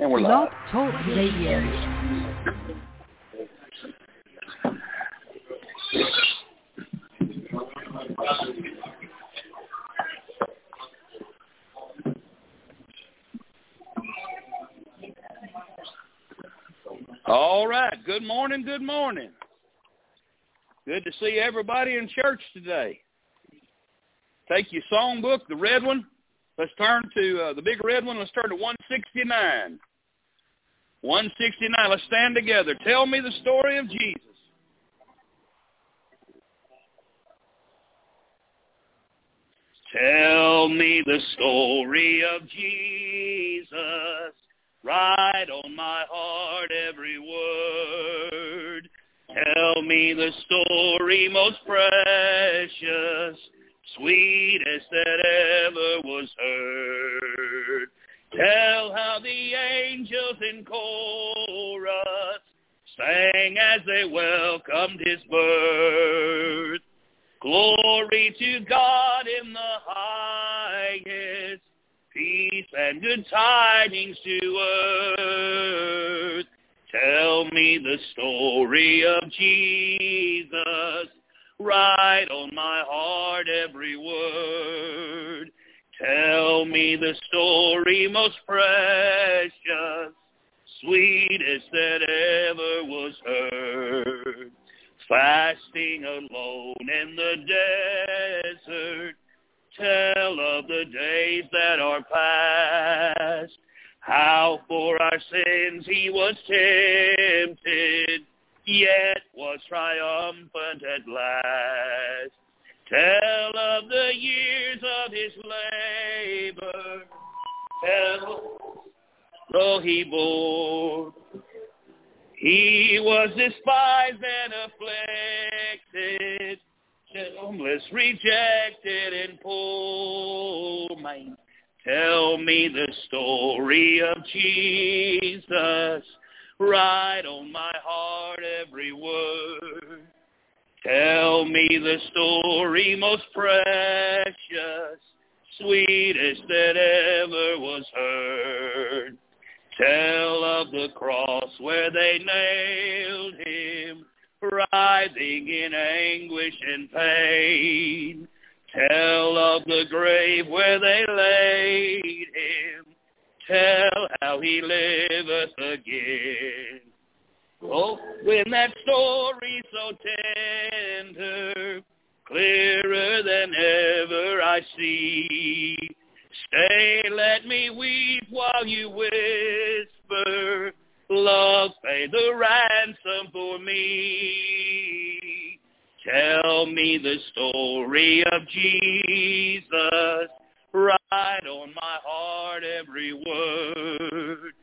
And we're live. Talk Radio. All right. Good morning. Good morning. Good to see everybody in church today. Take your songbook, the red one. Let's turn to uh, the big red one. Let's turn to 169. 169. Let's stand together. Tell me the story of Jesus. Tell me the story of Jesus. Write on my heart every word. Tell me the story most precious, sweetest that ever was heard. Tell how the angels in chorus sang as they welcomed his birth. Glory to God in the highest, peace and good tidings to earth. Tell me the story of Jesus. Write on my heart every word. Tell me the story most precious, sweetest that ever was heard. Fasting alone in the desert, tell of the days that are past. How for our sins he was tempted, yet was triumphant at last. Tell of the years of his labor, tell though he bore. He was despised and afflicted, homeless, rejected, and poor. Man, tell me the story of Jesus. Write on my heart every word. Tell me the story most precious, sweetest that ever was heard. Tell of the cross where they nailed him, writhing in anguish and pain. Tell of the grave where they laid him. Tell how he liveth again. Oh, when that story so tender, clearer than ever I see. Stay, let me weep while you whisper, love pay the ransom for me. Tell me the story of Jesus, write on my heart every word.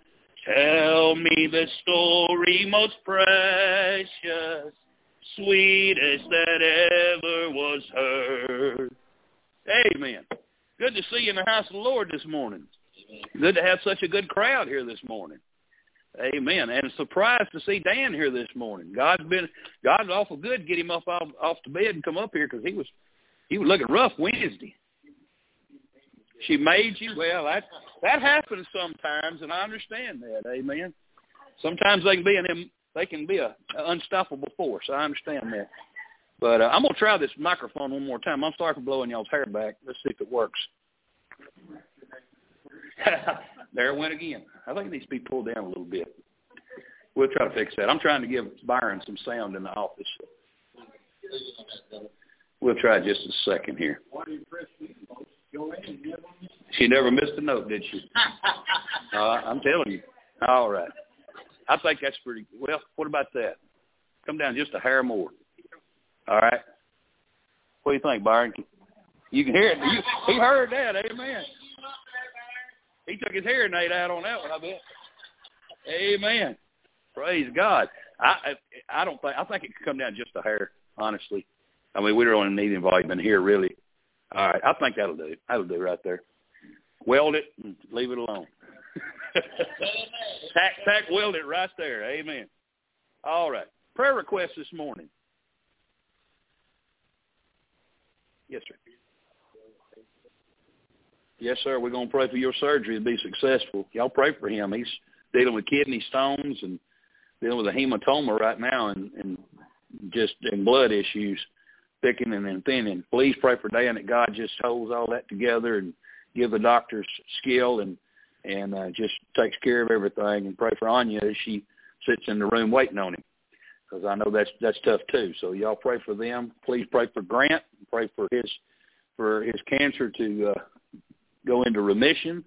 Tell me the story most precious, sweetest that ever was heard. Amen. Good to see you in the house of the Lord this morning. Good to have such a good crowd here this morning. Amen. And surprised to see Dan here this morning. God's been God's awful good to get him up off, off the bed and come up here because he was he was looking rough Wednesday. She made you well. That that happens sometimes, and I understand that. Amen. Sometimes they can be an they can be a, a unstoppable force. I understand that. But uh, I'm gonna try this microphone one more time. I'm sorry for blowing y'all's hair back. Let's see if it works. there it went again. I think it needs to be pulled down a little bit. We'll try to fix that. I'm trying to give Byron some sound in the office. We'll try just a second here. She never missed a note, did she? uh, I'm telling you. All right. I think that's pretty well. What about that? Come down just a hair more. All right. What do you think, Byron? You can hear it. You, he heard that. Amen. He took his hearing aid out on that one. I bet. Amen. Praise God. I I don't think I think it could come down just a hair. Honestly, I mean we don't need any volume in here really. All right, I think that'll do. That'll do right there. Weld it and leave it alone. tack tack weld it right there. Amen. All right. Prayer request this morning. Yes, sir. Yes, sir. We're gonna pray for your surgery to be successful. Y'all pray for him. He's dealing with kidney stones and dealing with a hematoma right now and, and just in blood issues, thickening and thinning. Please pray for Dan that God just holds all that together and give the doctors skill and and uh, just takes care of everything. And pray for Anya as she sits in the room waiting on him because I know that's that's tough too. So y'all pray for them. Please pray for Grant. Pray for his for his cancer to uh, go into remission,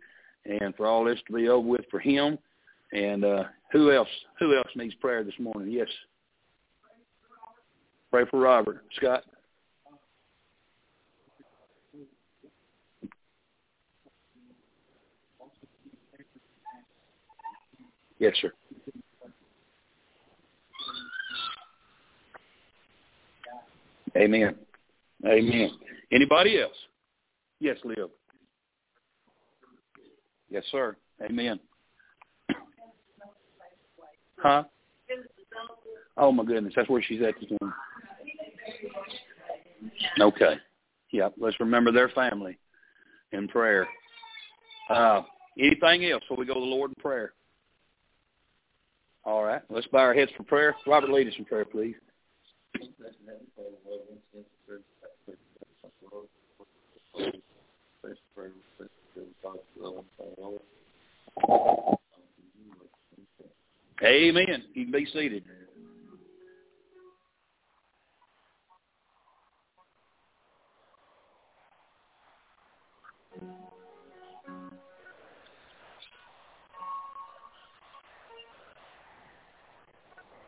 and for all this to be over with for him. And uh, who else? Who else needs prayer this morning? Yes. Pray for Robert. Scott. Yes, sir. Amen. Amen. Anybody else? Yes, Leo. Yes, sir. Amen. Huh? Oh my goodness, that's where she's at this morning. Okay. Yeah, let's remember their family in prayer. Uh, anything else before we go to the Lord in prayer? All right, let's bow our heads for prayer. Robert, lead us in prayer, please. Amen. You can be seated.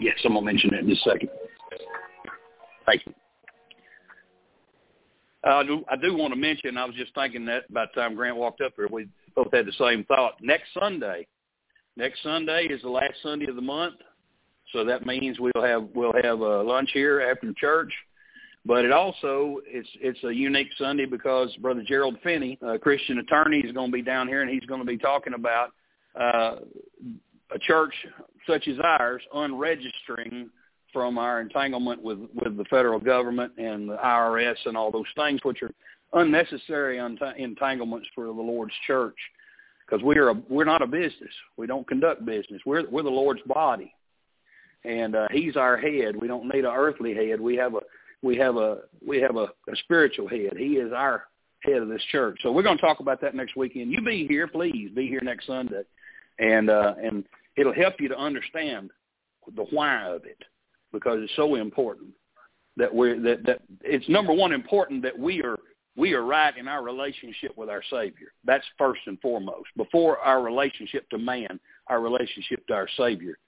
Yes, someone mentioned it in a second. Thank you. Uh, I do, I do want to mention, I was just thinking that by the time Grant walked up here, we both had the same thought. Next Sunday, next Sunday is the last Sunday of the month, so that means we'll have we'll have a lunch here after church. But it also it's it's a unique Sunday because Brother Gerald Finney, a Christian attorney, is going to be down here and he's going to be talking about uh, a church such as ours unregistering from our entanglement with with the federal government and the IRS and all those things, which are unnecessary entanglements for the Lord's church, because we are a, we're not a business. We don't conduct business. We're we're the Lord's body, and uh, He's our head. We don't need an earthly head. We have a we have a we have a, a spiritual head. He is our head of this church. So we're going to talk about that next weekend. You be here, please. Be here next Sunday, and uh, and it'll help you to understand the why of it because it's so important that we're that that it's number one important that we are we are right in our relationship with our Savior. That's first and foremost. Before our relationship to man, our relationship to our Savior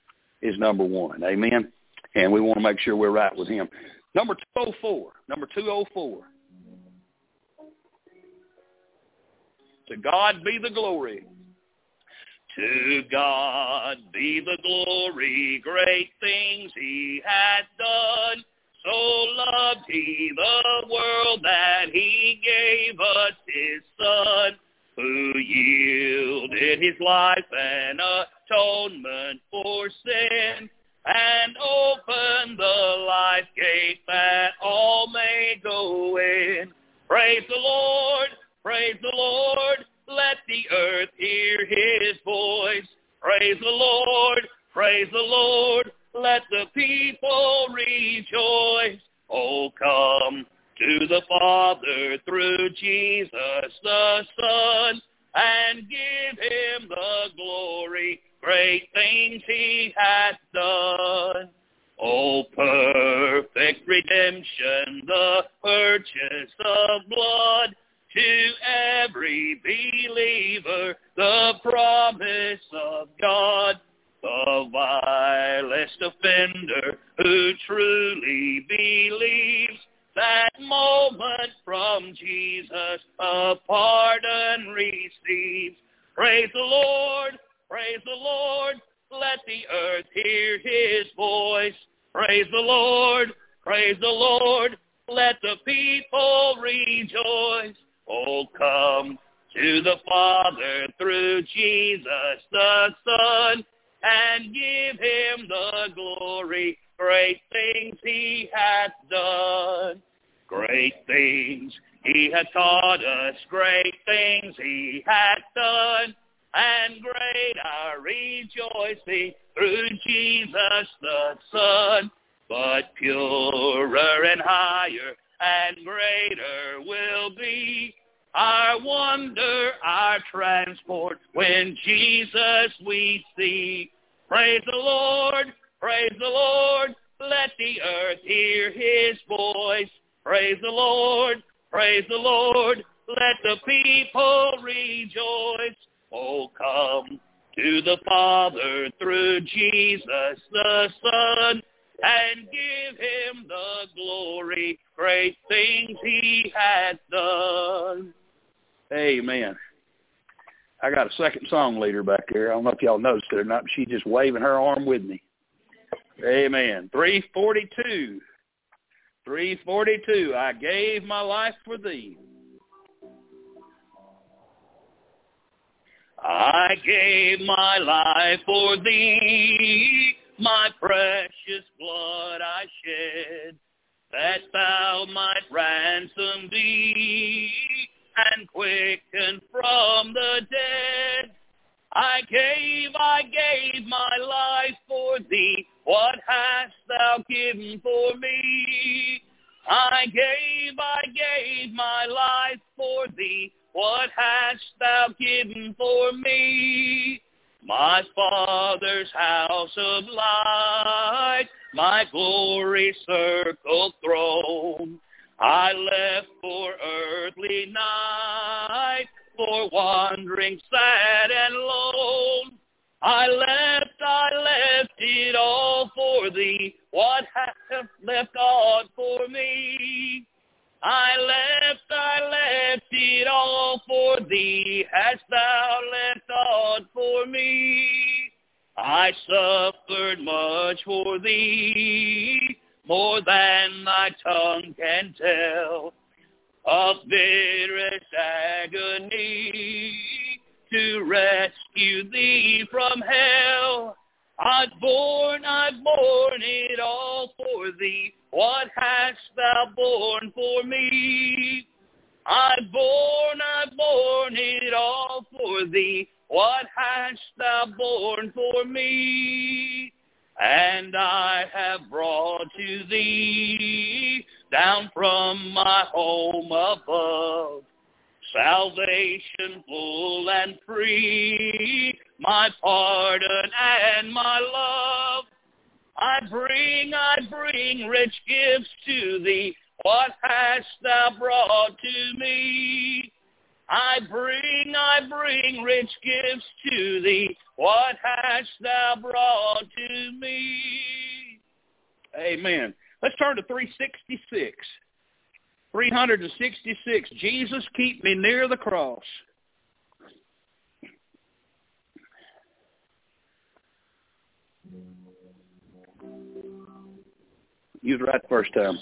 is number one. Amen. And we want to make sure we're right with Him. Number 204. Number 204. To God be the glory to God be the glory, great things he hath done. So loved he the world that he gave us his son, who yielded his life an atonement for sin, and opened the life gate that all may go in. Praise the Lord, praise the Lord, let the earth hear his voice. Praise the Lord, praise the Lord. Let the people rejoice. Oh, come to the Father through Jesus the Son and give him the glory. Great things he hath done. Oh, perfect redemption, the purchase of blood to every believer the promise of God. The vilest offender who truly believes that moment from Jesus a pardon receives. Praise the Lord, praise the Lord. Let the earth hear his voice. Praise the Lord, praise the Lord. Let the people rejoice. Oh, come to the Father through Jesus the Son and give him the glory. Great things he hath done. Great things he hath taught us. Great things he hath done. And great our rejoicing through Jesus the Son. But purer and higher and greater will be our wonder, our transport, when Jesus we see. Praise the Lord, praise the Lord, let the earth hear his voice. Praise the Lord, praise the Lord, let the people rejoice. Oh, come to the Father through Jesus the Son and give him the glory, great things he has done. Amen. I got a second song leader back there. I don't know if y'all noticed it or not, she's just waving her arm with me. Amen. 342. 342. I gave my life for thee. I gave my life for thee, my precious blood I shed, that thou might ransom thee and quicken from the dead. I gave, I gave my life for thee. What hast thou given for me? I gave, I gave my life for thee. What hast thou given for me? My Father's house of light, my glory circled throne. I left for earthly night, for wandering sad and lone. I left, I left it all for thee. What hast left God for me? I left, I left it all for thee. Hast thou left God for me? I suffered much for thee more than thy tongue can tell, of bitterest agony to rescue thee from hell. I've borne, I've borne it all for thee. What hast thou borne for me? I've borne, I've borne it all for thee. What hast thou borne for me? and I have brought to thee down from my home above salvation full and free, my pardon and my love. I bring, I bring rich gifts to thee. What hast thou brought to me? I bring, I bring rich gifts to thee. What hast thou brought to me? Amen. Let's turn to 366. 366. Jesus, keep me near the cross. You was right the first time.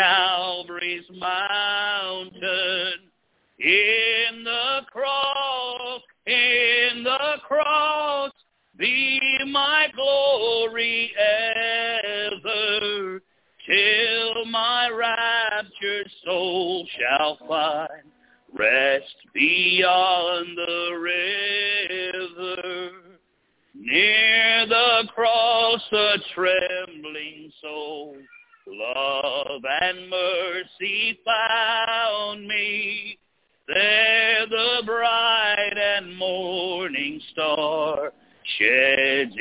Calvary's mountain. In the cross, in the cross, be my glory ever till my raptured soul shall find sheds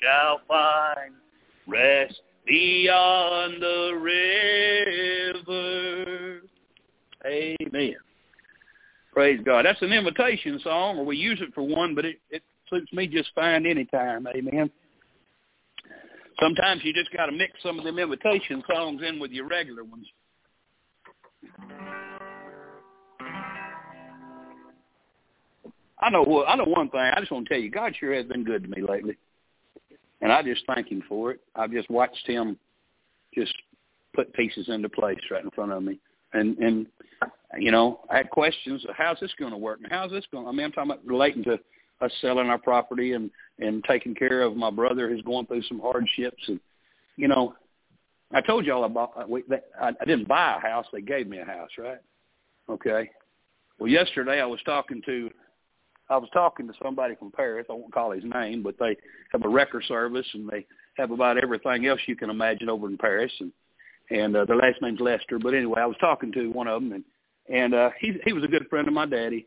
shall find rest beyond the river. Amen. Praise God. That's an invitation song, or we use it for one, but it, it suits me just fine anytime. Amen. Sometimes you just got to mix some of them invitation songs in with your regular ones. I know what I know one thing. I just want to tell you, God sure has been good to me lately, and I just thank Him for it. I've just watched Him just put pieces into place right in front of me, and and you know I had questions. How's this going to work? And how's this going? I mean, I'm talking about relating to us selling our property and and taking care of my brother who's going through some hardships, and you know, I told y'all about uh, we, that I, I didn't buy a house; they gave me a house, right? Okay. Well, yesterday I was talking to I was talking to somebody from Paris. I won't call his name, but they have a record service and they have about everything else you can imagine over in Paris. And and uh, their last name's Lester. But anyway, I was talking to one of them, and and uh, he he was a good friend of my daddy.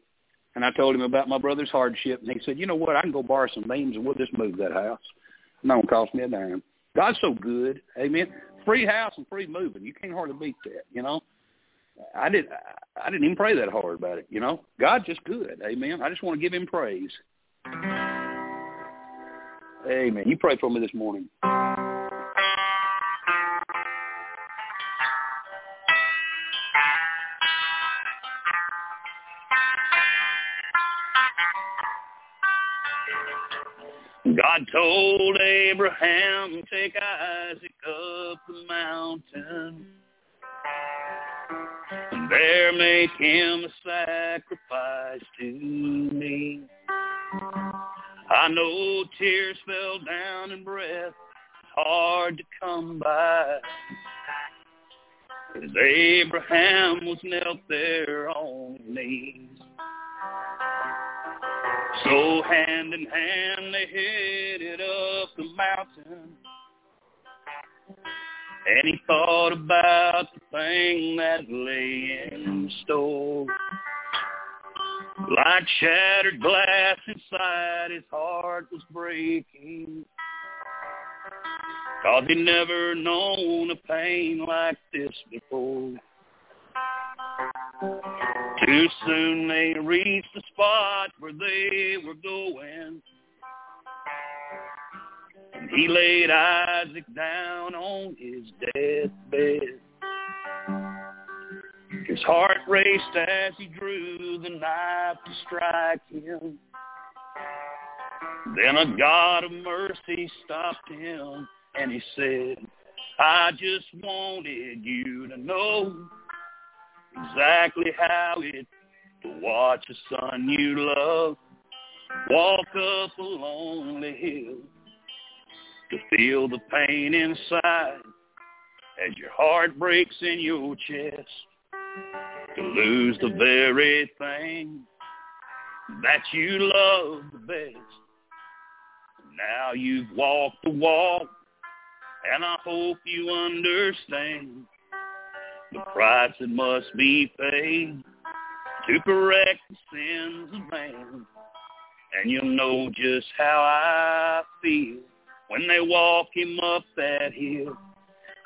And I told him about my brother's hardship, and he said, "You know what? I can go borrow some beams, and we'll just move that house. It don't cost me a dime. God's so good, Amen. Free house and free moving. You can't hardly beat that, you know." I did. I didn't even pray that hard about it. You know, God's just good. Amen. I just want to give Him praise. Amen. You pray for me this morning. God told Abraham, take Isaac up the mountain there make him a sacrifice to me. I know tears fell down and breath hard to come by. As Abraham was knelt there on his knees. So hand in hand they headed up the mountain and he thought about the thing that lay in store. Like shattered glass inside, his heart was breaking. Cause he'd never known a pain like this before. Too soon they reached the spot where they were going. He laid Isaac down on his deathbed. His heart raced as he drew the knife to strike him. Then a God of mercy stopped him and he said, I just wanted you to know exactly how it to watch a son you love walk up a lonely hill to feel the pain inside as your heart breaks in your chest. to lose the very thing that you love the best. Now you've walked the walk, and I hope you understand the price that must be paid to correct the sins of man. And you'll know just how I feel when they walk him up that hill.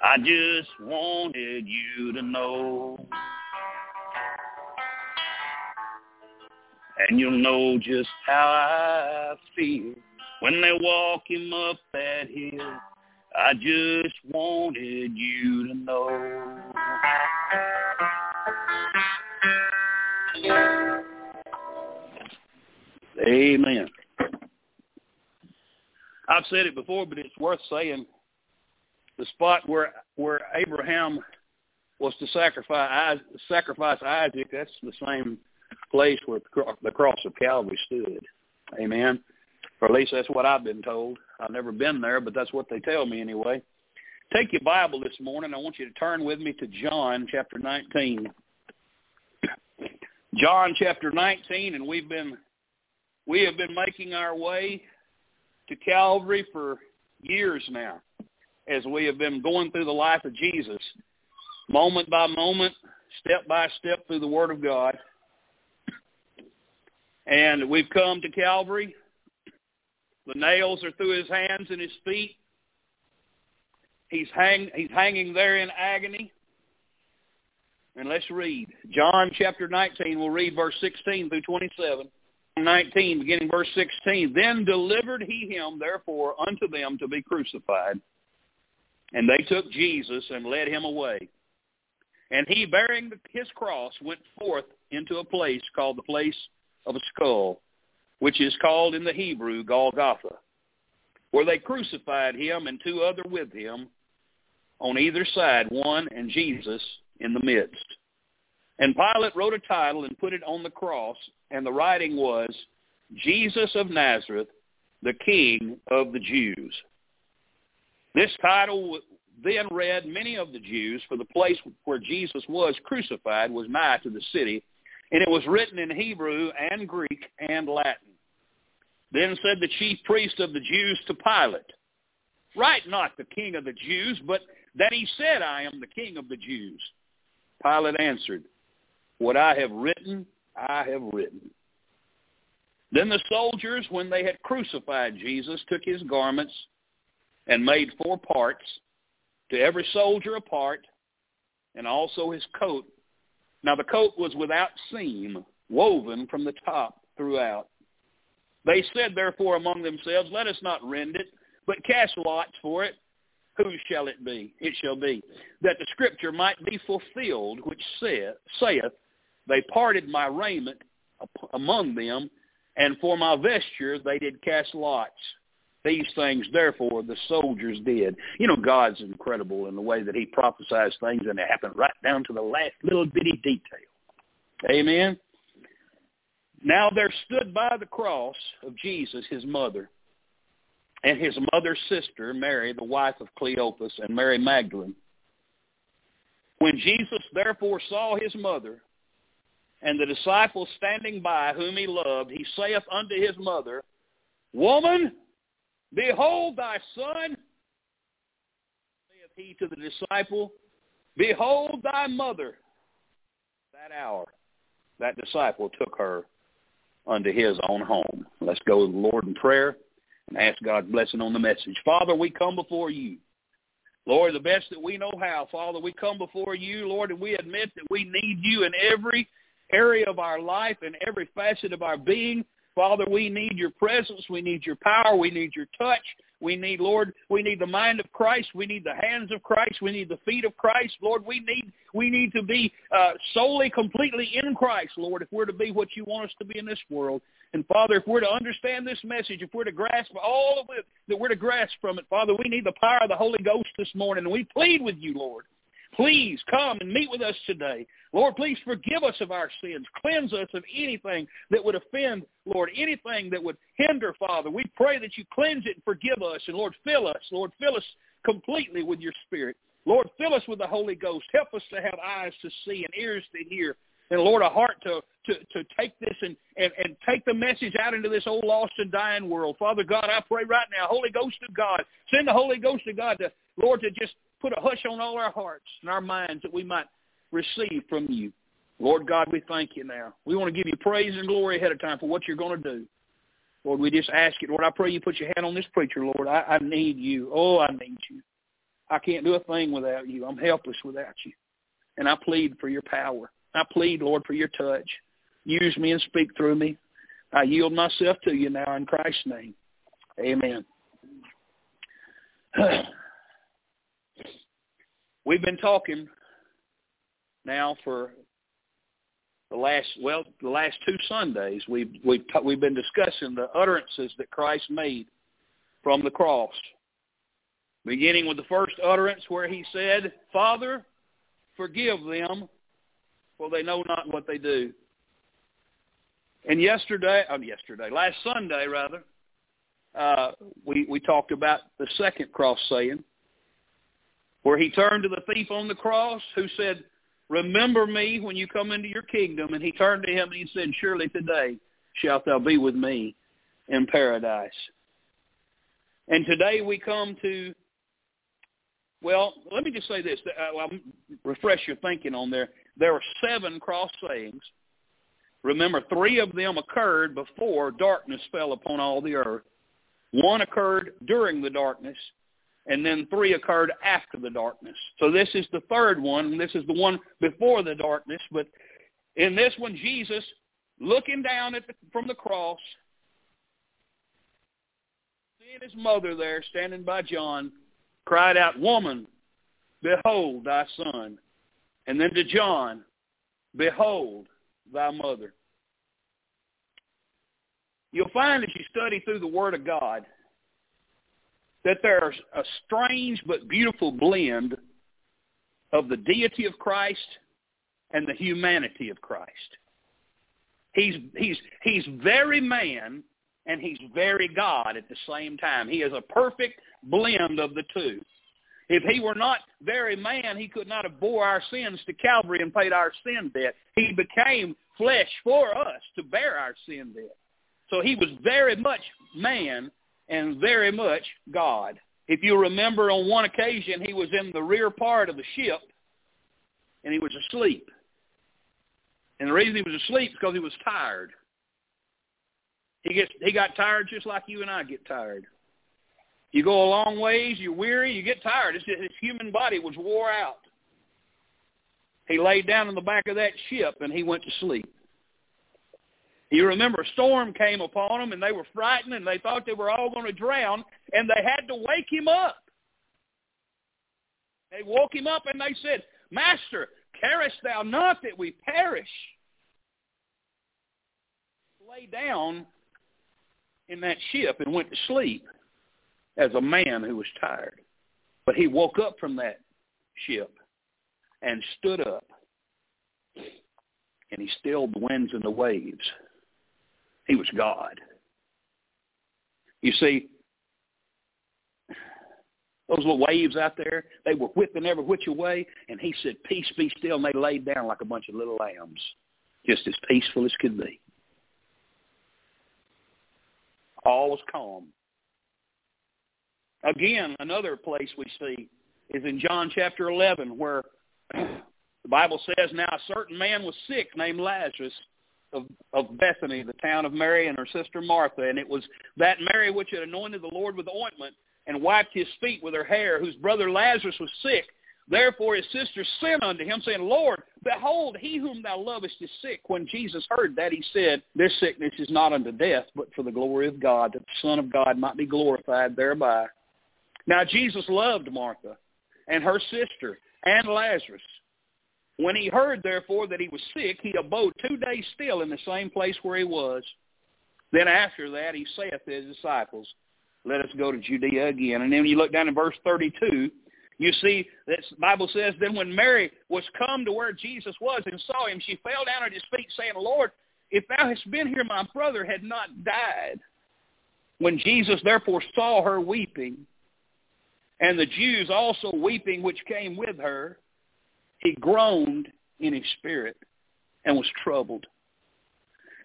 I just wanted you to know. And you'll know just how I feel when they walk him up that hill. I just wanted you to know. Amen. I've said it before, but it's worth saying. The spot where where Abraham was to sacrifice sacrifice Isaac, that's the same place where the cross of Calvary stood. Amen. Or at least that's what I've been told. I've never been there, but that's what they tell me anyway. Take your Bible this morning. I want you to turn with me to John chapter 19. John chapter 19, and we've been we have been making our way to Calvary for years now as we have been going through the life of Jesus, moment by moment, step by step through the Word of God. And we've come to Calvary. The nails are through his hands and his feet. He's, hang, he's hanging there in agony. And let's read. John chapter 19, we'll read verse 16 through 27. 19, beginning verse 16. Then delivered he him, therefore, unto them to be crucified. And they took Jesus and led him away. And he, bearing his cross, went forth into a place called the place of a skull, which is called in the Hebrew Golgotha, where they crucified him and two other with him on either side, one and Jesus in the midst. And Pilate wrote a title and put it on the cross, and the writing was, Jesus of Nazareth, the King of the Jews. This title then read many of the Jews, for the place where Jesus was crucified was nigh to the city, and it was written in Hebrew and Greek and Latin. Then said the chief priest of the Jews to Pilate, Write not the king of the Jews, but that he said, I am the king of the Jews. Pilate answered, What I have written, I have written. Then the soldiers, when they had crucified Jesus, took his garments and made four parts, to every soldier a part, and also his coat. Now the coat was without seam, woven from the top throughout. They said therefore among themselves, Let us not rend it, but cast lots for it. Who shall it be? It shall be. That the scripture might be fulfilled, which saith, saith, They parted my raiment among them, and for my vesture they did cast lots. These things, therefore, the soldiers did. You know, God's incredible in the way that he prophesies things, and they happen right down to the last little bitty detail. Amen? Now there stood by the cross of Jesus his mother, and his mother's sister, Mary, the wife of Cleopas, and Mary Magdalene. When Jesus therefore saw his mother, and the disciple standing by whom he loved, he saith unto his mother, Woman, Behold thy son, saith he to the disciple, Behold thy mother. That hour, that disciple took her unto his own home. Let's go to the Lord in prayer and ask God's blessing on the message. Father, we come before you. Lord, the best that we know how, Father, we come before you, Lord, and we admit that we need you in every area of our life and every facet of our being. Father, we need your presence. We need your power. We need your touch. We need, Lord, we need the mind of Christ. We need the hands of Christ. We need the feet of Christ. Lord, we need we need to be uh, solely, completely in Christ, Lord, if we're to be what you want us to be in this world. And Father, if we're to understand this message, if we're to grasp all of it that we're to grasp from it, Father, we need the power of the Holy Ghost this morning. And we plead with you, Lord. Please come and meet with us today. Lord, please forgive us of our sins. Cleanse us of anything that would offend, Lord, anything that would hinder, Father. We pray that you cleanse it and forgive us. And Lord, fill us. Lord, fill us completely with your spirit. Lord, fill us with the Holy Ghost. Help us to have eyes to see and ears to hear. And Lord, a heart to, to, to take this and, and, and take the message out into this old lost and dying world. Father God, I pray right now, Holy Ghost of God, send the Holy Ghost of God to, Lord, to just put a hush on all our hearts and our minds that we might receive from you. Lord God, we thank you now. We want to give you praise and glory ahead of time for what you're going to do. Lord, we just ask you, Lord, I pray you put your hand on this preacher, Lord. I, I need you. Oh, I need you. I can't do a thing without you. I'm helpless without you. And I plead for your power. I plead, Lord, for your touch. Use me and speak through me. I yield myself to you now in Christ's name. Amen. We've been talking now for the last well the last two Sundays we've we've we've been discussing the utterances that Christ made from the cross. Beginning with the first utterance where he said, "Father, forgive them, for they know not what they do." And yesterday, oh, yesterday, last Sunday rather, uh, we we talked about the second cross saying, where he turned to the thief on the cross who said, remember me when you come into your kingdom. And he turned to him and he said, surely today shalt thou be with me in paradise. And today we come to, well, let me just say this. Uh, I'll refresh your thinking on there. There are seven cross sayings. Remember, three of them occurred before darkness fell upon all the earth. One occurred during the darkness, and then three occurred after the darkness. So this is the third one. and This is the one before the darkness. But in this one, Jesus, looking down at the, from the cross, seeing his mother there standing by John, cried out, Woman, behold thy son. And then to John, Behold thy mother. You'll find as you study through the Word of God that there's a strange but beautiful blend of the deity of Christ and the humanity of Christ. He's, he's, he's very man and he's very God at the same time. He is a perfect blend of the two. If he were not very man, he could not have bore our sins to Calvary and paid our sin debt. He became flesh for us to bear our sin debt. So he was very much man and very much God. If you remember on one occasion, he was in the rear part of the ship and he was asleep. And the reason he was asleep is because he was tired. He gets he got tired just like you and I get tired. You go a long ways, you're weary, you get tired. It's just, his human body was wore out. He laid down in the back of that ship and he went to sleep. You remember a storm came upon them and they were frightened and they thought they were all going to drown and they had to wake him up. They woke him up and they said, Master, carest thou not that we perish? Lay down in that ship and went to sleep as a man who was tired. But he woke up from that ship and stood up and he stilled the winds and the waves. He was God. You see, those little waves out there, they were whipping every which way, and he said, peace be still, and they laid down like a bunch of little lambs, just as peaceful as could be. All was calm. Again, another place we see is in John chapter 11, where the Bible says, Now a certain man was sick named Lazarus, of, of Bethany, the town of Mary and her sister Martha. And it was that Mary which had anointed the Lord with ointment and wiped his feet with her hair, whose brother Lazarus was sick. Therefore his sister sent unto him, saying, Lord, behold, he whom thou lovest is sick. When Jesus heard that, he said, This sickness is not unto death, but for the glory of God, that the Son of God might be glorified thereby. Now Jesus loved Martha and her sister and Lazarus. When he heard, therefore, that he was sick, he abode two days still in the same place where he was. Then after that, he saith to his disciples, let us go to Judea again. And then when you look down in verse 32, you see that the Bible says, then when Mary was come to where Jesus was and saw him, she fell down at his feet, saying, Lord, if thou hadst been here, my brother had not died. When Jesus therefore saw her weeping, and the Jews also weeping which came with her, he groaned in his spirit and was troubled,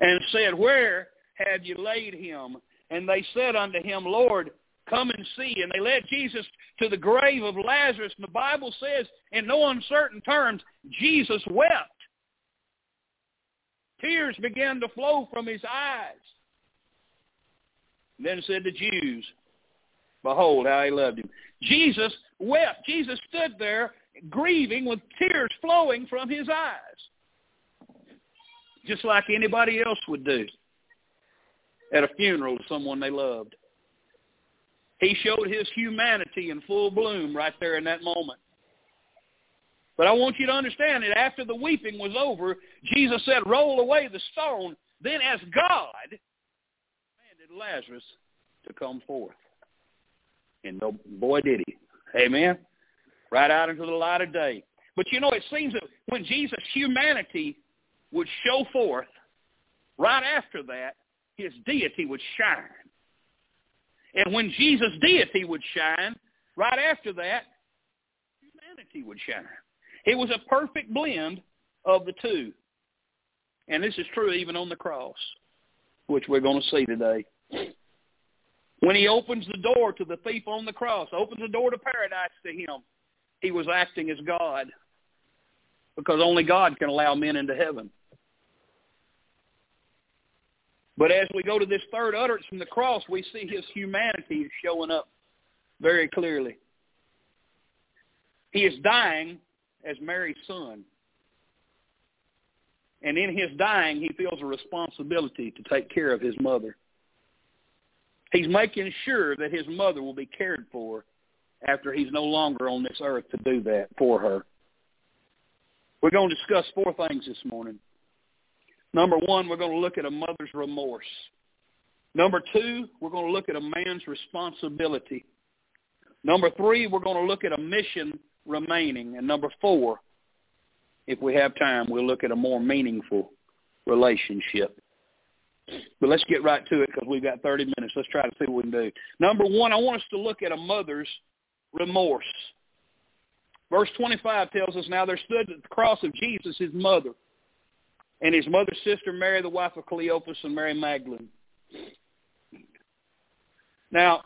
and said, Where have you laid him? And they said unto him, Lord, come and see. And they led Jesus to the grave of Lazarus. And the Bible says, in no uncertain terms, Jesus wept. Tears began to flow from his eyes. And then said the Jews, Behold how he loved him. Jesus wept. Jesus stood there grieving with tears flowing from his eyes. Just like anybody else would do at a funeral of someone they loved. He showed his humanity in full bloom right there in that moment. But I want you to understand that after the weeping was over, Jesus said, roll away the stone. Then as God commanded Lazarus to come forth. And no, boy did he. Amen. Right out into the light of day. But you know, it seems that when Jesus' humanity would show forth, right after that, his deity would shine. And when Jesus' deity would shine, right after that, humanity would shine. It was a perfect blend of the two. And this is true even on the cross, which we're going to see today. When he opens the door to the thief on the cross, opens the door to paradise to him, he was acting as God because only God can allow men into heaven. But as we go to this third utterance from the cross, we see his humanity showing up very clearly. He is dying as Mary's son. And in his dying, he feels a responsibility to take care of his mother. He's making sure that his mother will be cared for after he's no longer on this earth to do that for her. We're going to discuss four things this morning. Number one, we're going to look at a mother's remorse. Number two, we're going to look at a man's responsibility. Number three, we're going to look at a mission remaining. And number four, if we have time, we'll look at a more meaningful relationship. But let's get right to it because we've got 30 minutes. Let's try to see what we can do. Number one, I want us to look at a mother's remorse. Verse 25 tells us, Now there stood at the cross of Jesus his mother and his mother's sister Mary, the wife of Cleophas, and Mary Magdalene. Now,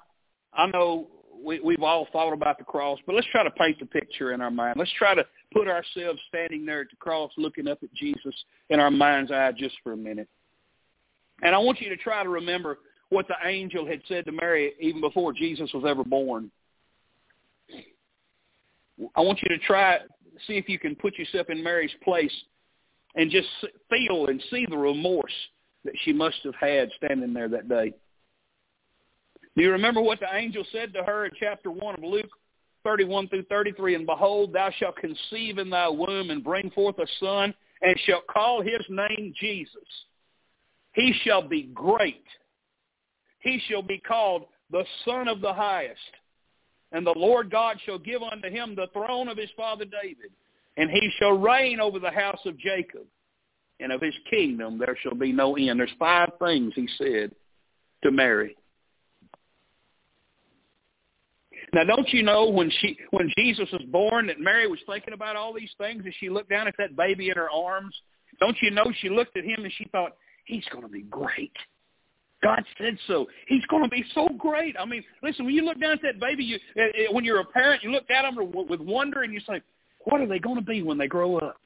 I know we, we've all thought about the cross, but let's try to paint the picture in our mind. Let's try to put ourselves standing there at the cross looking up at Jesus in our mind's eye just for a minute. And I want you to try to remember what the angel had said to Mary even before Jesus was ever born. I want you to try, see if you can put yourself in Mary's place and just feel and see the remorse that she must have had standing there that day. Do you remember what the angel said to her in chapter 1 of Luke 31 through 33? And behold, thou shalt conceive in thy womb and bring forth a son, and shalt call his name Jesus. He shall be great. He shall be called the Son of the Highest. And the Lord God shall give unto him the throne of his father David and he shall reign over the house of Jacob, and of his kingdom there shall be no end. There's five things he said to Mary. Now, don't you know when she when Jesus was born that Mary was thinking about all these things as she looked down at that baby in her arms? Don't you know she looked at him and she thought, he's going to be great. God said so. He's going to be so great. I mean, listen, when you look down at that baby, you, eh, eh, when you're a parent, you look at him with wonder and you say, what are they going to be when they grow up?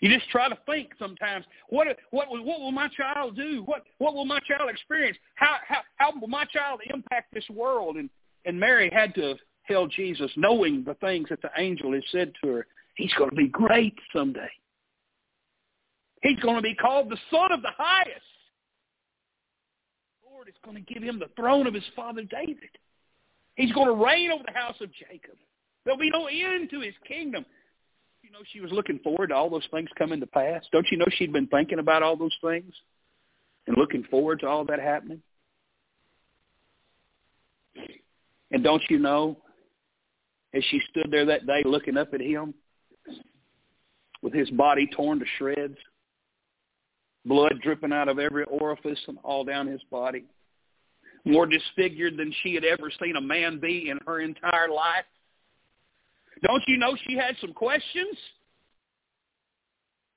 You just try to think sometimes, what what what will my child do? What what will my child experience? How how how will my child impact this world? And and Mary had to tell Jesus, knowing the things that the angel had said to her, he's going to be great someday. He's going to be called the Son of the Highest. The Lord is going to give him the throne of his father David. He's going to reign over the house of Jacob. There'll be no end to his kingdom you know she was looking forward to all those things coming to pass? Don't you know she'd been thinking about all those things and looking forward to all that happening? And don't you know, as she stood there that day looking up at him with his body torn to shreds, blood dripping out of every orifice and all down his body, more disfigured than she had ever seen a man be in her entire life, don't you know she had some questions?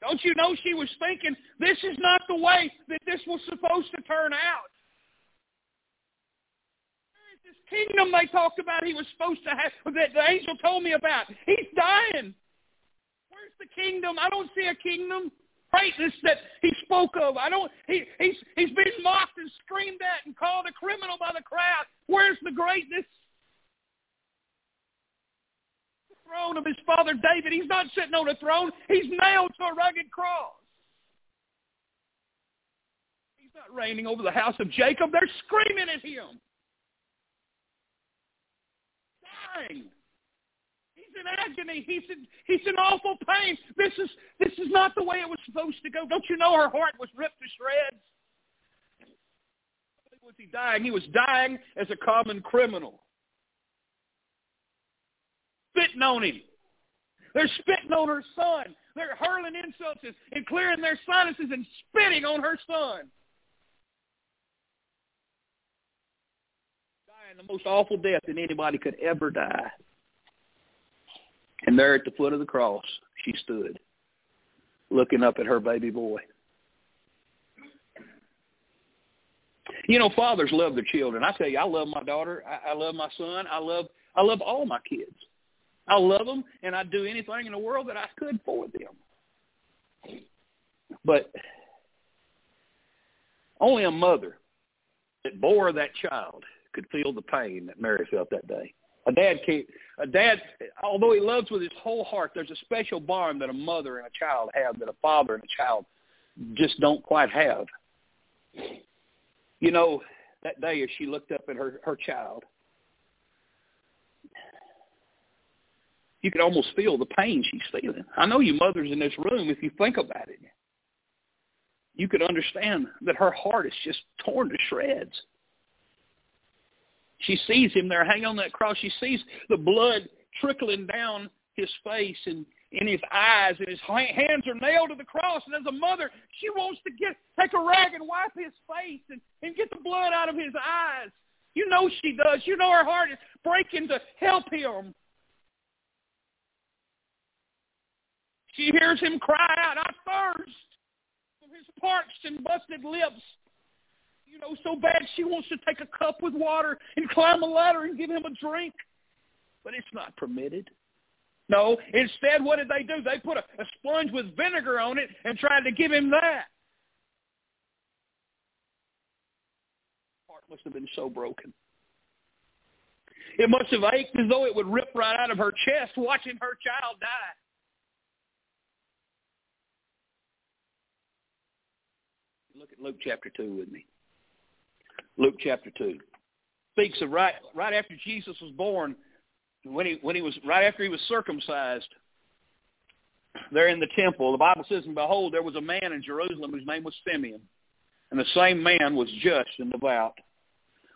Don't you know she was thinking, this is not the way that this was supposed to turn out? This kingdom they talked about he was supposed to have, that the angel told me about. He's dying. Where's the kingdom? I don't see a kingdom. Greatness that he spoke of. I don't. He, he's he's been mocked and screamed at and called a criminal by the crowd. Where's the greatness? throne of his father David. He's not sitting on a throne. He's nailed to a rugged cross. He's not reigning over the house of Jacob. They're screaming at him. Dying. He's in agony. He's in, he's in awful pain. This is, this is not the way it was supposed to go. Don't you know her heart was ripped to shreds? Was he dying? He was dying as a common criminal spitting on him. They're spitting on her son. They're hurling insults and clearing their sinuses and spitting on her son. Dying the most awful death that anybody could ever die. And there at the foot of the cross, she stood, looking up at her baby boy. You know, fathers love their children. I tell you, I love my daughter. I, I love my son. I love I love all my kids. I love them, and I'd do anything in the world that I could for them. But only a mother that bore that child could feel the pain that Mary felt that day. A dad can't, a dad, although he loves with his whole heart, there's a special bond that a mother and a child have that a father and a child just don't quite have. You know, that day as she looked up at her, her child, you could almost feel the pain she's feeling. I know you mothers in this room, if you think about it, you could understand that her heart is just torn to shreds. She sees him there hanging on that cross. She sees the blood trickling down his face and in his eyes, and his hands are nailed to the cross. And as a mother, she wants to get take a rag and wipe his face and, and get the blood out of his eyes. You know she does. You know her heart is breaking to help him. She hears him cry out, I thirst from his parched and busted lips. You know, so bad she wants to take a cup with water and climb a ladder and give him a drink. But it's not permitted. No, instead, what did they do? They put a, a sponge with vinegar on it and tried to give him that. Heart must have been so broken. It must have ached as though it would rip right out of her chest watching her child die. Look at Luke chapter 2 with me. Luke chapter 2 speaks of right right after Jesus was born, when he when he was right after he was circumcised. There in the temple, the Bible says, "And behold, there was a man in Jerusalem whose name was Simeon, and the same man was just and devout,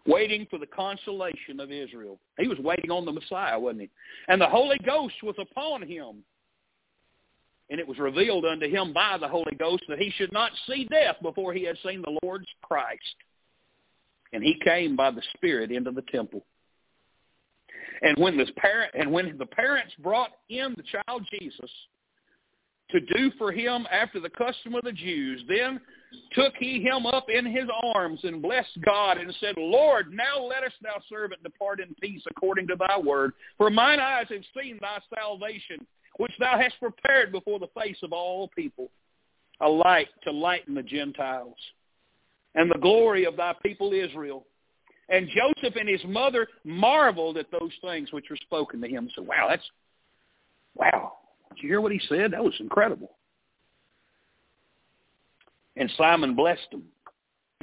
waiting for the consolation of Israel." He was waiting on the Messiah, wasn't he? And the Holy Ghost was upon him and it was revealed unto him by the Holy Ghost that he should not see death before he had seen the Lord's Christ. And he came by the Spirit into the temple. And when this parent and when the parents brought in the child Jesus to do for him after the custom of the Jews, then took he him up in his arms and blessed God and said, Lord, now let us thou servant depart in peace according to thy word. For mine eyes have seen thy salvation, which thou hast prepared before the face of all people, a light to lighten the Gentiles, and the glory of thy people Israel. And Joseph and his mother marveled at those things which were spoken to him. Said, wow, that's, wow. Did you hear what he said? That was incredible. And Simeon blessed him.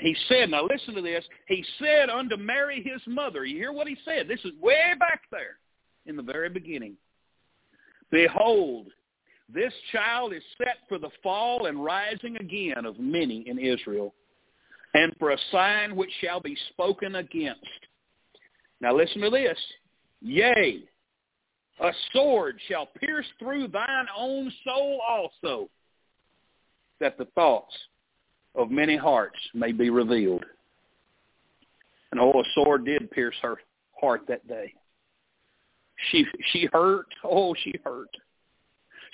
He said, now listen to this. He said unto Mary his mother, you hear what he said? This is way back there in the very beginning. Behold, this child is set for the fall and rising again of many in Israel, and for a sign which shall be spoken against. Now listen to this. Yea, a sword shall pierce through thine own soul also, that the thoughts of many hearts may be revealed. And oh, a sword did pierce her heart that day. She she hurt. Oh, she hurt.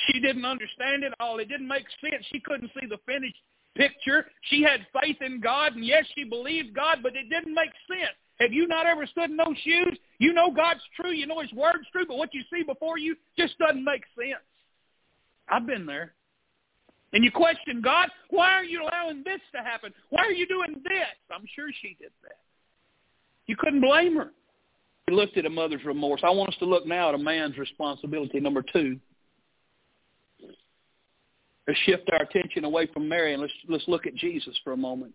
She didn't understand it all. It didn't make sense. She couldn't see the finished picture. She had faith in God, and yes, she believed God, but it didn't make sense. Have you not ever stood in those shoes? You know God's true. You know His Word's true, but what you see before you just doesn't make sense. I've been there. And you question God, why are you allowing this to happen? Why are you doing this? I'm sure she did that. You couldn't blame her. We looked at a mother's remorse. I want us to look now at a man's responsibility, number two. Let's shift our attention away from Mary and let's, let's look at Jesus for a moment.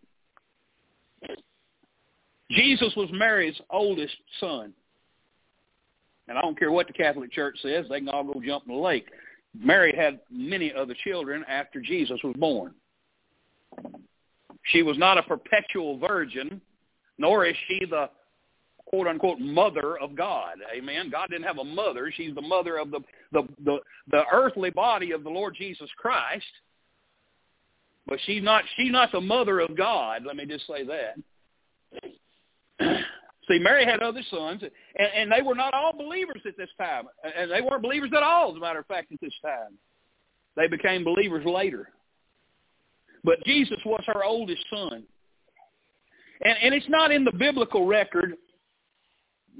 Jesus was Mary's oldest son. And I don't care what the Catholic Church says, they can all go jump in the lake. Mary had many other children after Jesus was born. She was not a perpetual virgin, nor is she the quote unquote mother of God. Amen. God didn't have a mother. She's the mother of the the the, the earthly body of the Lord Jesus Christ. But she's not she's not the mother of God. Let me just say that. See, Mary had other sons, and, and they were not all believers at this time. And they weren't believers at all, as a matter of fact, at this time. They became believers later. But Jesus was her oldest son. And, and it's not in the biblical record,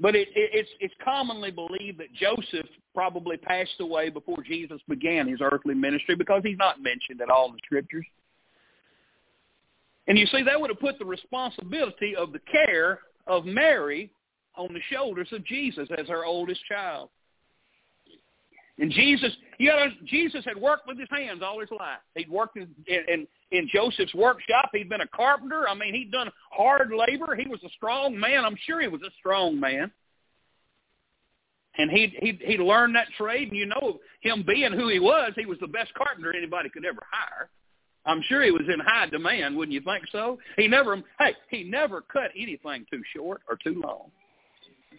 but it, it, it's, it's commonly believed that Joseph probably passed away before Jesus began his earthly ministry because he's not mentioned at all in the Scriptures. And you see, that would have put the responsibility of the care of Mary on the shoulders of Jesus as her oldest child. And Jesus, you know, Jesus had worked with his hands all his life. He'd worked in, in, in Joseph's workshop. He'd been a carpenter. I mean, he'd done hard labor. He was a strong man. I'm sure he was a strong man. And he he he learned that trade. And you know, him being who he was, he was the best carpenter anybody could ever hire. I'm sure he was in high demand, wouldn't you think so? He never, hey, he never cut anything too short or too long.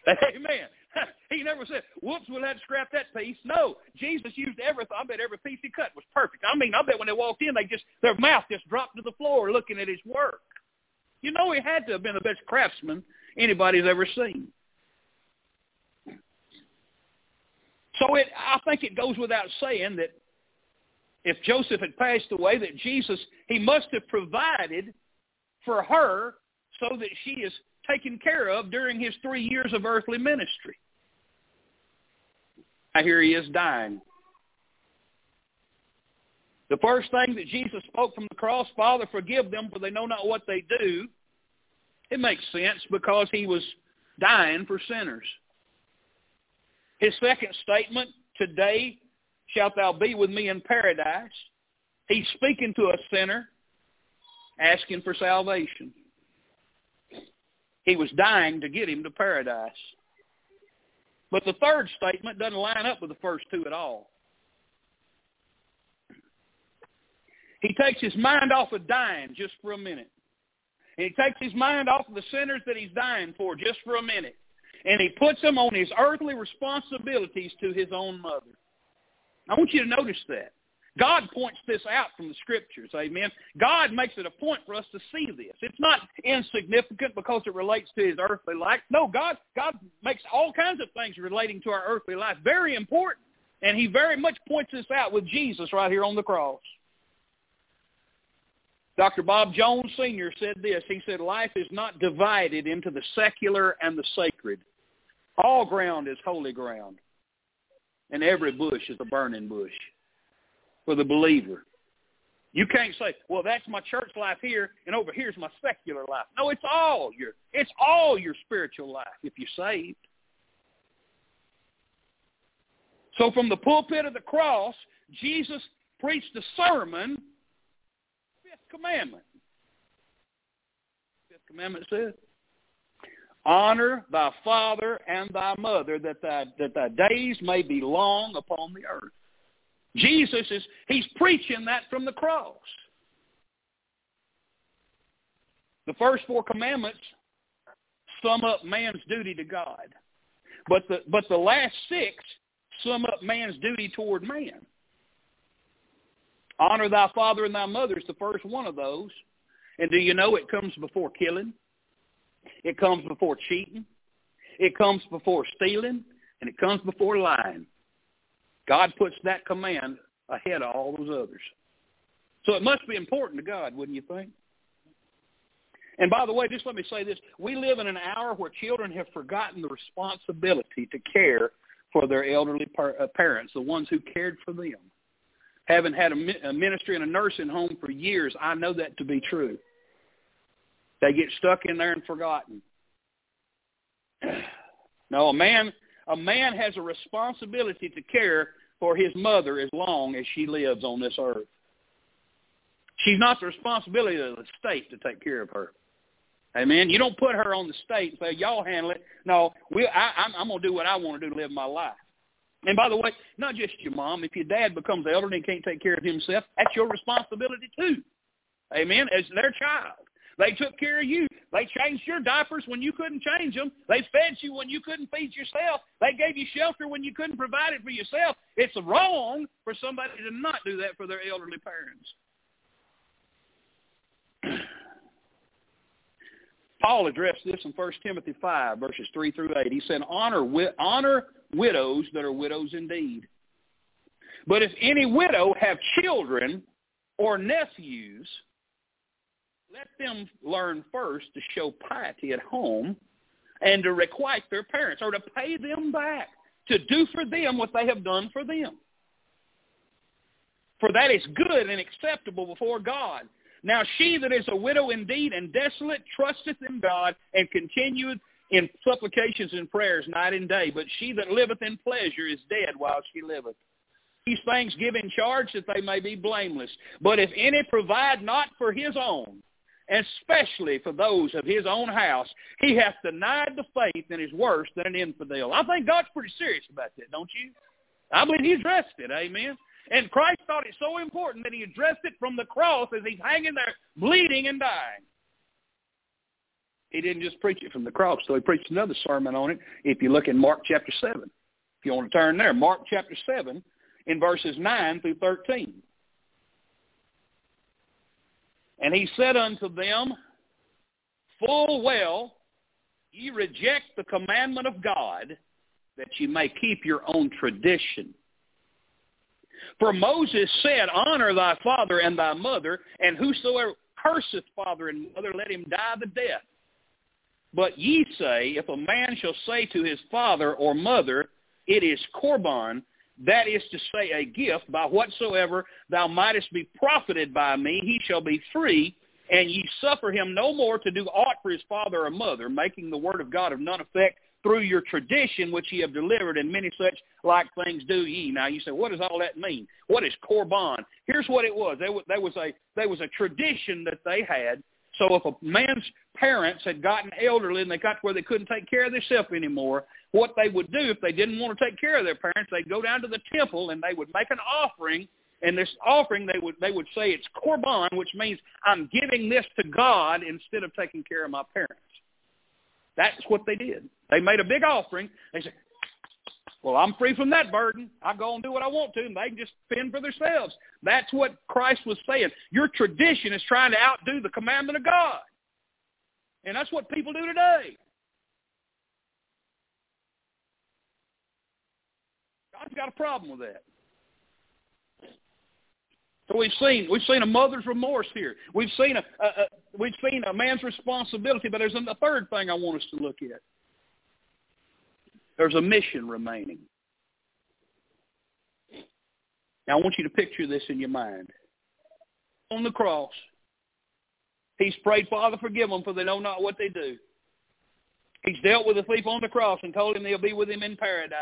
Amen. He never said, whoops, we'll have to scrap that piece. No, Jesus used everything. I bet every piece he cut was perfect. I mean, I bet when they walked in, they just, their mouth just dropped to the floor looking at his work. You know he had to have been the best craftsman anybody's ever seen. So it, I think it goes without saying that if Joseph had passed away, that Jesus, he must have provided for her so that she is taken care of during his three years of earthly ministry. Now here he is dying. The first thing that Jesus spoke from the cross, Father, forgive them for they know not what they do. It makes sense because he was dying for sinners. His second statement, today shalt thou be with me in paradise. He's speaking to a sinner, asking for salvation. He was dying to get him to paradise. But the third statement doesn't line up with the first two at all. He takes his mind off of dying just for a minute. And he takes his mind off of the sinners that he's dying for just for a minute. And he puts them on his earthly responsibilities to his own mother. I want you to notice that. God points this out from the scriptures, amen. God makes it a point for us to see this. It's not insignificant because it relates to his earthly life. No, God, God makes all kinds of things relating to our earthly life very important. And he very much points this out with Jesus right here on the cross. Dr. Bob Jones Sr. said this. He said, life is not divided into the secular and the sacred. All ground is holy ground and every bush is a burning bush for the believer. You can't say, well, that's my church life here, and over here's my secular life. No, it's all your it's all your spiritual life if you're saved. So from the pulpit of the cross, Jesus preached a sermon, fifth commandment. Fifth commandment says, Honor thy father and thy mother, that thy, that thy days may be long upon the earth. Jesus is, he's preaching that from the cross. The first four commandments sum up man's duty to God. But the, but the last six sum up man's duty toward man. Honor thy father and thy mother is the first one of those. And do you know it comes before killing? It comes before cheating. It comes before stealing. And it comes before lying. God puts that command ahead of all those others. So it must be important to God, wouldn't you think? And by the way, just let me say this. We live in an hour where children have forgotten the responsibility to care for their elderly uh, parents, the ones who cared for them. Having had a ministry in a nursing home for years, I know that to be true. They get stuck in there and forgotten. No, a man a man has a responsibility to care for his mother as long as she lives on this earth. She's not the responsibility of the state to take care of her. Amen. You don't put her on the state and say, "Y'all handle it." No, we. I, I'm, I'm going to do what I want to do to live my life. And by the way, not just your mom. If your dad becomes elderly and can't take care of himself, that's your responsibility too. Amen. As their child. They took care of you. They changed your diapers when you couldn't change them. They fed you when you couldn't feed yourself. They gave you shelter when you couldn't provide it for yourself. It's wrong for somebody to not do that for their elderly parents. Paul addressed this in 1 Timothy 5, verses 3 through 8. He said, honor, honor widows that are widows indeed. But if any widow have children or nephews, let them learn first to show piety at home and to requite their parents or to pay them back, to do for them what they have done for them. For that is good and acceptable before God. Now she that is a widow indeed and desolate trusteth in God and continueth in supplications and prayers night and day. But she that liveth in pleasure is dead while she liveth. These things give in charge that they may be blameless. But if any provide not for his own, especially for those of his own house, he hath denied the faith and is worse than an infidel. I think God's pretty serious about that, don't you? I believe he addressed it, amen. And Christ thought it so important that he addressed it from the cross as he's hanging there bleeding and dying. He didn't just preach it from the cross, so he preached another sermon on it. If you look in Mark chapter 7, if you want to turn there, Mark chapter 7 in verses 9 through 13. And he said unto them, Full well ye reject the commandment of God, that ye may keep your own tradition. For Moses said, Honor thy father and thy mother, and whosoever curseth father and mother, let him die the death. But ye say, If a man shall say to his father or mother, It is Corban, that is to say a gift, by whatsoever thou mightest be profited by me, he shall be free, and ye suffer him no more to do aught for his father or mother, making the word of God of none effect through your tradition which ye have delivered, and many such like things do ye. Now you say, what does all that mean? What is korban? Here's what it was. There was, there was a there was a tradition that they had. So if a man's parents had gotten elderly and they got to where they couldn't take care of themselves anymore, what they would do if they didn't want to take care of their parents, they'd go down to the temple and they would make an offering. And this offering, they would they would say it's korban, which means I'm giving this to God instead of taking care of my parents. That's what they did. They made a big offering. They said, well, I'm free from that burden. I go and do what I want to, and they can just fend for themselves. That's what Christ was saying. Your tradition is trying to outdo the commandment of God. And that's what people do today. God's got a problem with that. So we've seen we've seen a mother's remorse here. We've seen a, a, a we've seen a man's responsibility, but there's a third thing I want us to look at. There's a mission remaining. Now I want you to picture this in your mind. On the cross, he's prayed, Father, forgive them, for they know not what they do. He's dealt with the thief on the cross and told him they'll be with him in paradise.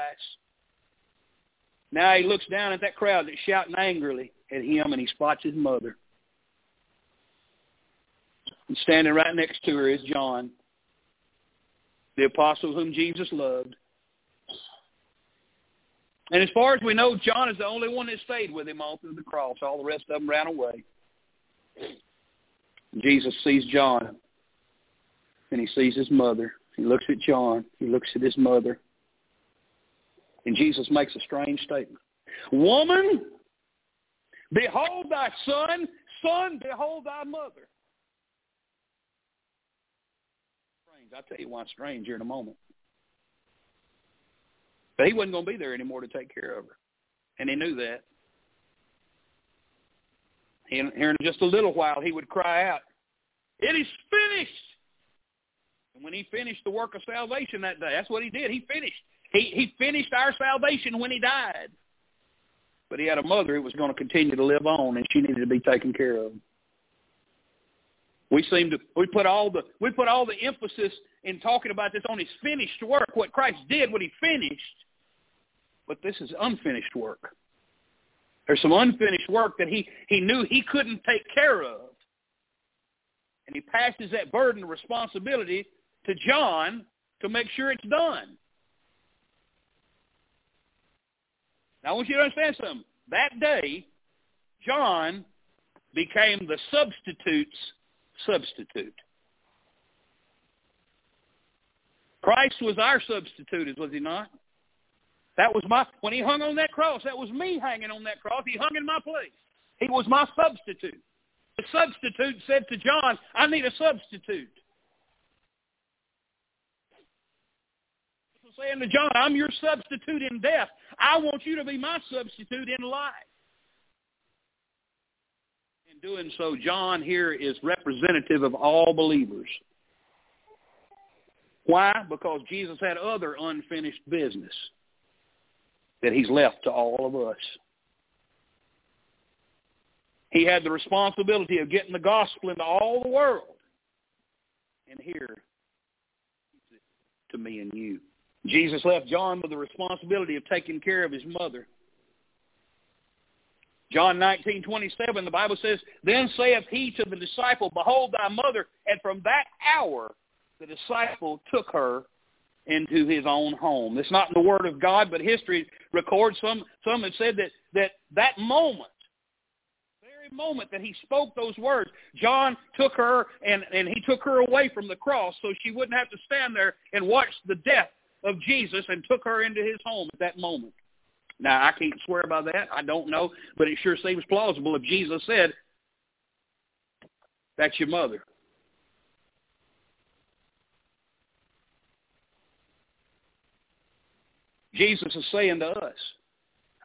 Now he looks down at that crowd that's shouting angrily at him, and he spots his mother. And standing right next to her is John, the apostle whom Jesus loved. And as far as we know, John is the only one that stayed with him all through the cross. All the rest of them ran away. Jesus sees John, and he sees his mother. He looks at John. He looks at his mother. And Jesus makes a strange statement. Woman, behold thy son. Son, behold thy mother. Strange. I'll tell you why it's strange here in a moment. But he wasn't going to be there anymore to take care of her. And he knew that. And here in just a little while, he would cry out, it is finished. And when he finished the work of salvation that day, that's what he did. He finished. He, he finished our salvation when he died. But he had a mother who was going to continue to live on, and she needed to be taken care of. We seem to we put all the we put all the emphasis in talking about this on his finished work, what Christ did when he finished. But this is unfinished work. There's some unfinished work that he, he knew he couldn't take care of. And he passes that burden of responsibility to John to make sure it's done. Now I want you to understand something. That day, John became the substitute's substitute. Christ was our substitute, was he not? That was my, when he hung on that cross, that was me hanging on that cross. He hung in my place. He was my substitute. The substitute said to John, I need a substitute. Saying to John, I'm your substitute in death. I want you to be my substitute in life. In doing so, John here is representative of all believers. Why? Because Jesus had other unfinished business that he's left to all of us. He had the responsibility of getting the gospel into all the world. And here, to me and you. Jesus left John with the responsibility of taking care of his mother. John 19, 27, the Bible says, Then saith he to the disciple, Behold thy mother. And from that hour the disciple took her into his own home. It's not in the Word of God, but history records some some have said that that that moment, very moment that he spoke those words, John took her and and he took her away from the cross so she wouldn't have to stand there and watch the death of Jesus and took her into his home at that moment. Now I can't swear by that. I don't know, but it sure seems plausible if Jesus said, "That's your mother." Jesus is saying to us,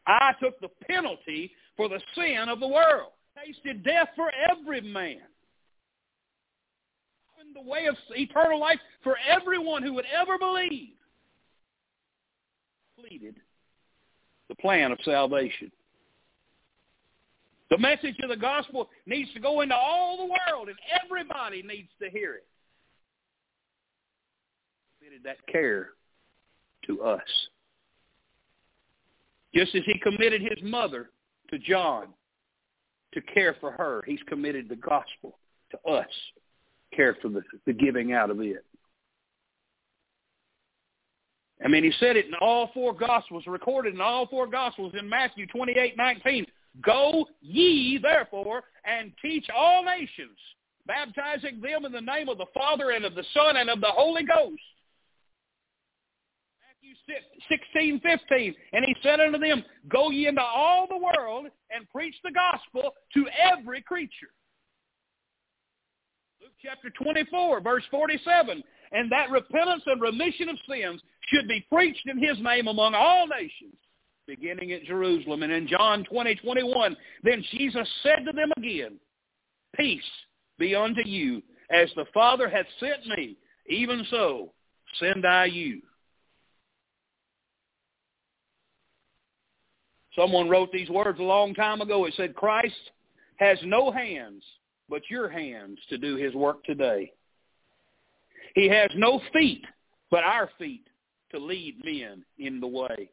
I took the penalty for the sin of the world, tasted death for every man, in the way of eternal life for everyone who would ever believe, completed the plan of salvation. The message of the gospel needs to go into all the world, and everybody needs to hear it. Committed that care to us. Just as he committed his mother to John to care for her, he's committed the gospel to us, care for the, the giving out of it. I mean, he said it in all four Gospels, recorded in all four Gospels in Matthew 28, 19. Go ye, therefore, and teach all nations, baptizing them in the name of the Father and of the Son and of the Holy Ghost, Matthew 16, 15. And he said unto them, Go ye into all the world and preach the gospel to every creature. Luke chapter 24, verse 47. And that repentance and remission of sins should be preached in his name among all nations, beginning at Jerusalem. And in John 20, 21, then Jesus said to them again, Peace be unto you. As the Father hath sent me, even so send I you. Someone wrote these words a long time ago. It said, Christ has no hands but your hands to do his work today. He has no feet but our feet to lead men in the way.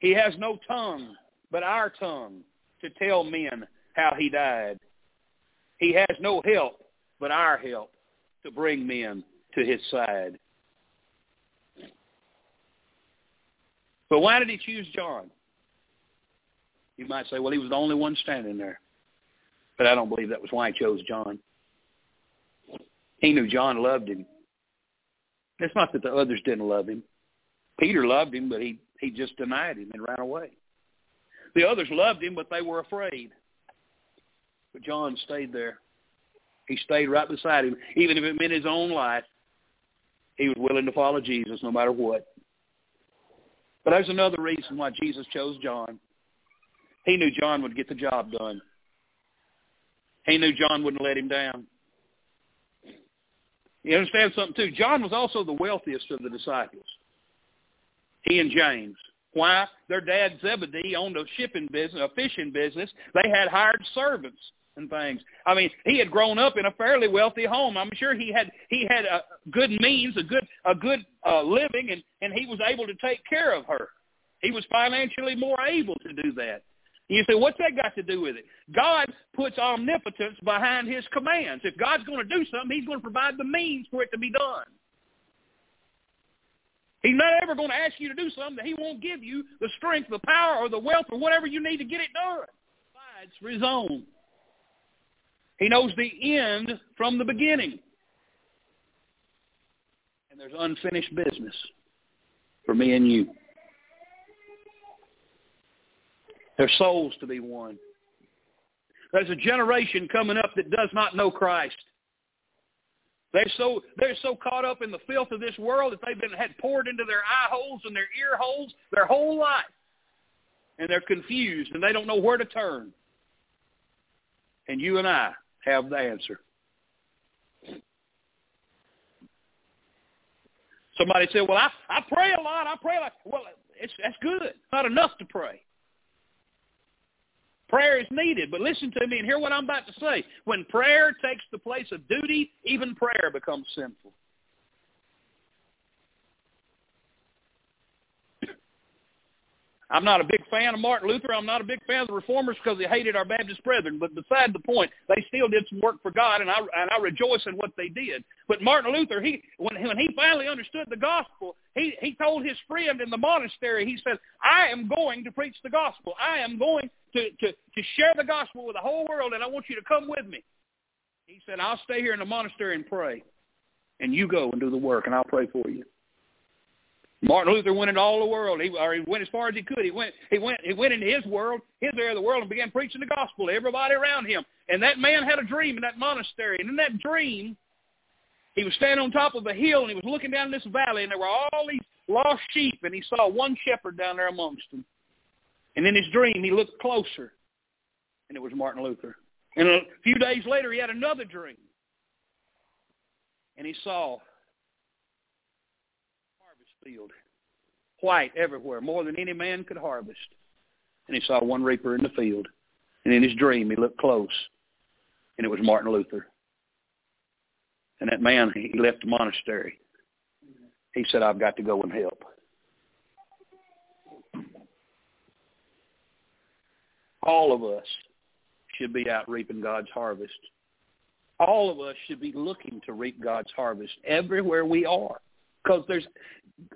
He has no tongue but our tongue to tell men how he died. He has no help but our help to bring men to his side. But why did he choose John? You might say, well, he was the only one standing there. But I don't believe that was why he chose John. He knew John loved him. It's not that the others didn't love him. Peter loved him, but he, he just denied him and ran away. The others loved him, but they were afraid. But John stayed there. He stayed right beside him. Even if it meant his own life, he was willing to follow Jesus no matter what. But there's another reason why Jesus chose John. He knew John would get the job done. He knew John wouldn't let him down. You understand something too? John was also the wealthiest of the disciples. He and James. Why? Their dad Zebedee owned a shipping business, a fishing business. They had hired servants and things. I mean, he had grown up in a fairly wealthy home. I'm sure he had he had a good means, a good a good uh, living, and and he was able to take care of her. He was financially more able to do that. You say, what's that got to do with it? God puts omnipotence behind his commands. If God's going to do something, he's going to provide the means for it to be done. He's not ever going to ask you to do something that he won't give you the strength, the power, or the wealth, or whatever you need to get it done. Provides for his own. He knows the end from the beginning. And there's unfinished business for me and you. There's souls to be won. There's a generation coming up that does not know Christ. They're so they're so caught up in the filth of this world that they've been had poured into their eye holes and their ear holes their whole life. And they're confused and they don't know where to turn. And you and I have the answer. Somebody said, "Well, I I pray a lot. I pray lot." Well, it's that's good. Not enough to pray. Prayer is needed, but listen to me and hear what I'm about to say. When prayer takes the place of duty, even prayer becomes sinful. I'm not a big fan of Martin Luther. I'm not a big fan of the reformers because they hated our Baptist brethren. But beside the point, they still did some work for God, and I and I rejoice in what they did. But Martin Luther, he when when he finally understood the gospel, he he told his friend in the monastery, he said, "I am going to preach the gospel. I am going to to to share the gospel with the whole world, and I want you to come with me." He said, "I'll stay here in the monastery and pray, and you go and do the work, and I'll pray for you." Martin Luther went into all the world. He, or he went as far as he could. He went, he went, he went into his world, his area of the world, and began preaching the gospel to everybody around him. And that man had a dream in that monastery. And in that dream, he was standing on top of a hill, and he was looking down this valley, and there were all these lost sheep, and he saw one shepherd down there amongst them. And in his dream, he looked closer, and it was Martin Luther. And a few days later, he had another dream, and he saw harvest field, white everywhere, more than any man could harvest. And he saw one reaper in the field. And in his dream, he looked close, and it was Martin Luther. And that man, he left the monastery. He said, I've got to go and help. All of us should be out reaping God's harvest. All of us should be looking to reap God's harvest everywhere we are. Because there's,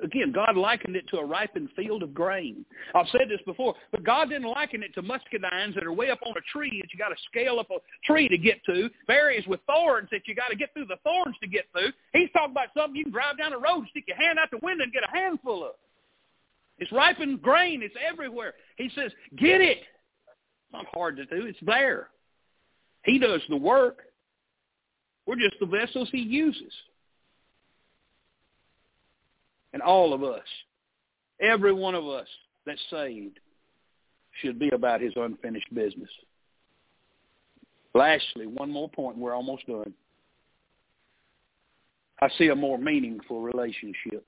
again, God likened it to a ripened field of grain. I've said this before, but God didn't liken it to muscadines that are way up on a tree that you got to scale up a tree to get to, berries with thorns that you got to get through the thorns to get through. He's talking about something you can drive down the road, stick your hand out the window, and get a handful of. It's ripened grain. It's everywhere. He says, get it. Not hard to do. It's there. He does the work. We're just the vessels he uses. And all of us, every one of us that's saved, should be about his unfinished business. Lastly, one more point, we're almost done. I see a more meaningful relationship.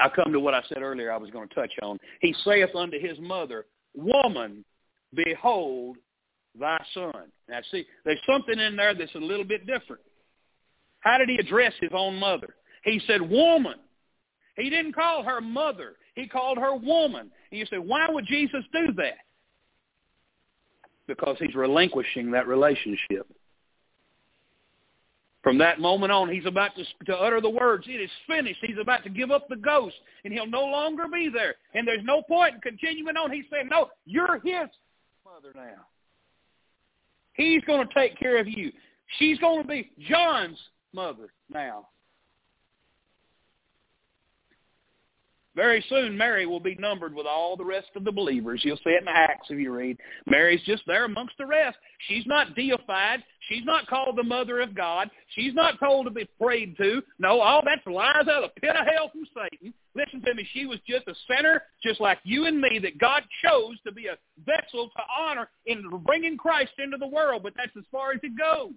I come to what I said earlier I was going to touch on. He saith unto his mother, Woman, behold thy son. Now see, there's something in there that's a little bit different. How did he address his own mother? He said, Woman. He didn't call her mother. He called her woman. And you say, why would Jesus do that? Because he's relinquishing that relationship. From that moment on, he's about to, to utter the words, it is finished. He's about to give up the ghost, and he'll no longer be there. And there's no point in continuing on. He's saying, no, you're his mother now. He's going to take care of you. She's going to be John's mother now. Very soon, Mary will be numbered with all the rest of the believers. You'll see it in the Acts if you read. Mary's just there amongst the rest. She's not deified. She's not called the mother of God. She's not told to be prayed to. No, all that's lies out of the pit of hell from Satan. Listen to me. She was just a sinner, just like you and me, that God chose to be a vessel to honor in bringing Christ into the world. But that's as far as it goes.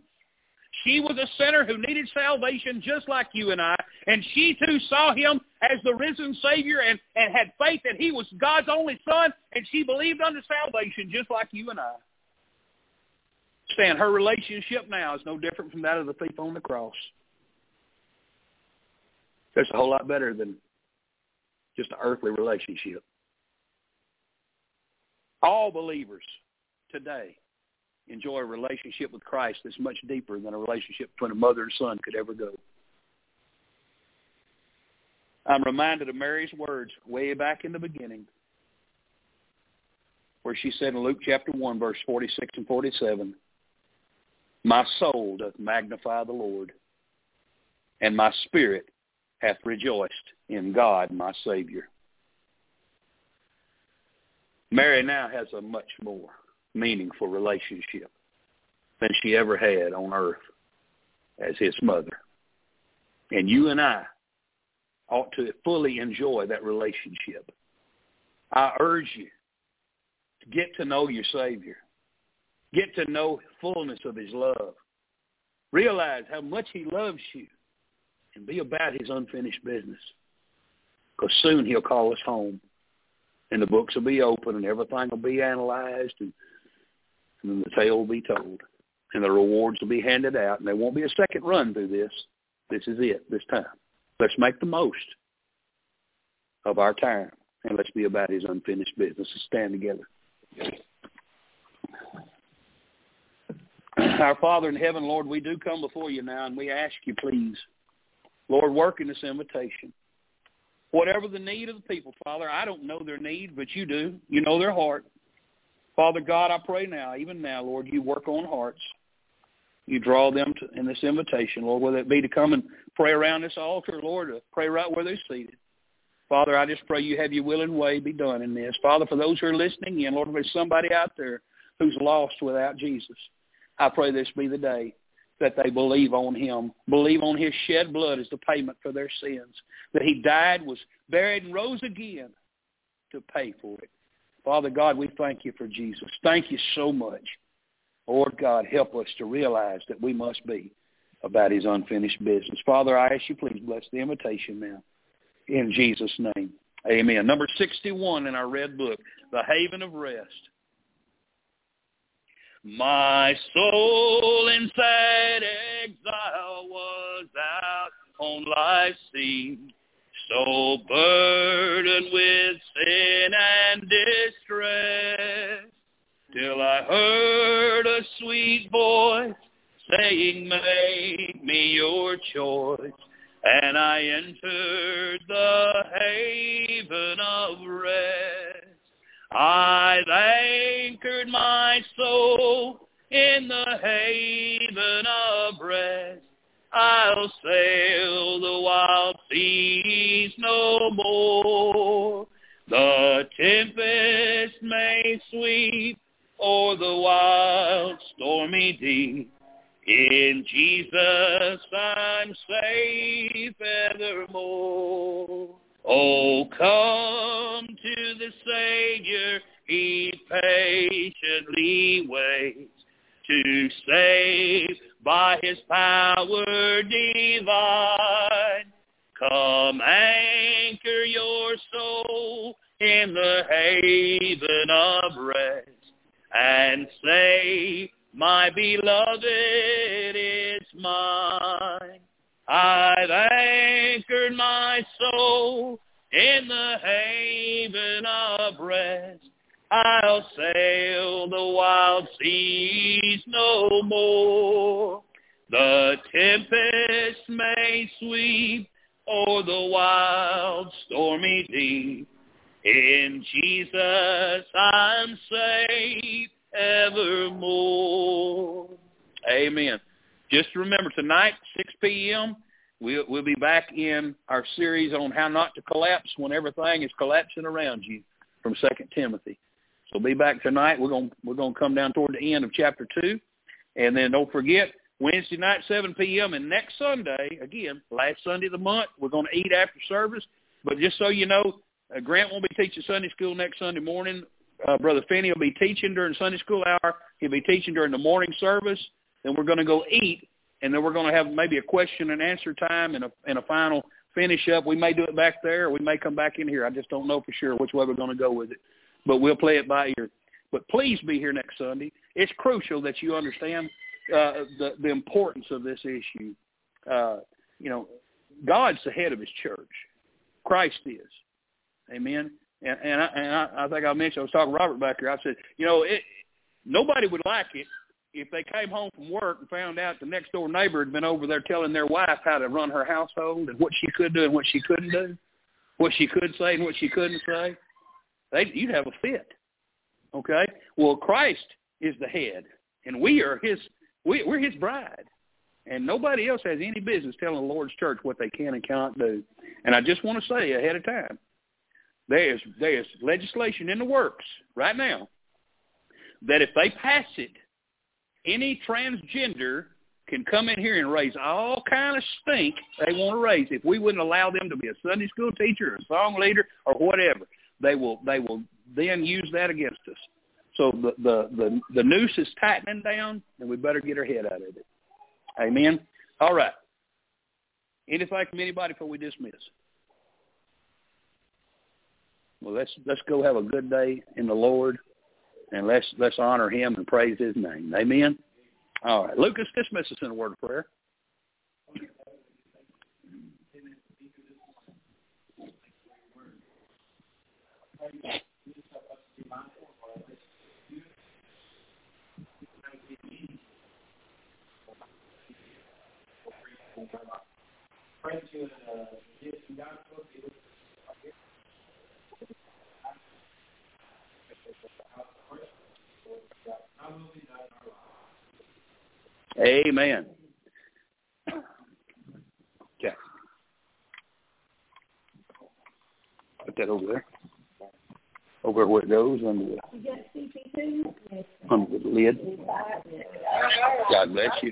She was a sinner who needed salvation just like you and I. And she too saw him as the risen Savior and, and had faith that he was God's only son. And she believed unto salvation just like you and I. Stand, her relationship now is no different from that of the thief on the cross. It's a whole lot better than just an earthly relationship. All believers today enjoy a relationship with Christ that's much deeper than a relationship between a mother and son could ever go. I'm reminded of Mary's words way back in the beginning where she said in Luke chapter 1, verse 46 and 47, My soul doth magnify the Lord, and my spirit hath rejoiced in God my Savior. Mary now has a much more meaningful relationship than she ever had on earth as his mother. And you and I ought to fully enjoy that relationship. I urge you to get to know your Savior. Get to know the fullness of his love. Realize how much he loves you and be about his unfinished business. Because soon he'll call us home and the books will be open and everything will be analyzed and and then the tale will be told, and the rewards will be handed out, and there won't be a second run through this. This is it, this time. Let's make the most of our time, and let's be about his unfinished business. Let's stand together. Our Father in heaven, Lord, we do come before you now, and we ask you, please, Lord, work in this invitation. Whatever the need of the people, Father, I don't know their need, but you do. You know their heart. Father God, I pray now, even now, Lord, you work on hearts. You draw them to, in this invitation, Lord, whether it be to come and pray around this altar, Lord, to pray right where they're seated. Father, I just pray you have your will and way be done in this. Father, for those who are listening in, Lord, if there's somebody out there who's lost without Jesus, I pray this be the day that they believe on him, believe on his shed blood as the payment for their sins, that he died, was buried, and rose again to pay for it. Father God, we thank you for Jesus. Thank you so much. Lord God, help us to realize that we must be about his unfinished business. Father, I ask you please bless the invitation now. In Jesus' name, amen. Number 61 in our red book, The Haven of Rest. My soul in sad exile was out on life's sea so burdened with sin and distress, till I heard a sweet voice saying, make me your choice. And I entered the haven of rest. I've anchored my soul in the haven of rest I'll sail the wild seas no more. The tempest may sweep o'er the wild stormy deep. In Jesus I'm safe evermore. Oh, come to the Savior, he patiently waits to save by his power divine. Come anchor your soul in the haven of rest and say, my beloved is mine. I've anchored my soul in the haven of rest I'll sail the wild seas no more. The tempest may sweep o'er the wild stormy deep. In Jesus I'm safe evermore. Amen. Just remember tonight, 6 p.m., We'll, we'll be back in our series on how not to collapse when everything is collapsing around you from Second Timothy. So be back tonight. We're going we're going to come down toward the end of chapter two, and then don't forget Wednesday night 7 p.m. and next Sunday again, last Sunday of the month, we're going to eat after service. But just so you know, uh, Grant won't be teaching Sunday school next Sunday morning. Uh, Brother Finney will be teaching during Sunday school hour. He'll be teaching during the morning service. Then we're going to go eat, and then we're going to have maybe a question and answer time and a and a final finish up. We may do it back there, or we may come back in here. I just don't know for sure which way we're going to go with it but we'll play it by ear. But please be here next Sunday. It's crucial that you understand uh, the the importance of this issue. Uh, you know, God's the head of His church. Christ is. Amen. And, and, I, and I, I think I mentioned I was talking to Robert back here. I said, you know, it, nobody would like it if they came home from work and found out the next door neighbor had been over there telling their wife how to run her household and what she could do and what she couldn't do, what she could say and what she couldn't say. They, you'd have a fit. Okay? Well, Christ is the head, and we are his. We, we're his bride, and nobody else has any business telling the Lord's church what they can and cannot do. And I just want to say ahead of time, there's there's legislation in the works right now that if they pass it, any transgender can come in here and raise all kind of stink they want to raise if we wouldn't allow them to be a Sunday school teacher or a song leader or whatever they will they will then use that against us. So the the the, the noose is tightening down, and we better get our head out of it. Amen. All right. Anything from anybody before we dismiss? Well, let's let's go have a good day in the Lord, and let's let's honor Him and praise His name. Amen. All right, Lucas, dismiss us in a word of prayer. Amen. Okay. Put that over there. Over where it goes under the under the lid. God bless you.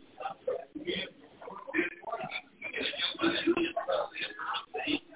Thank you.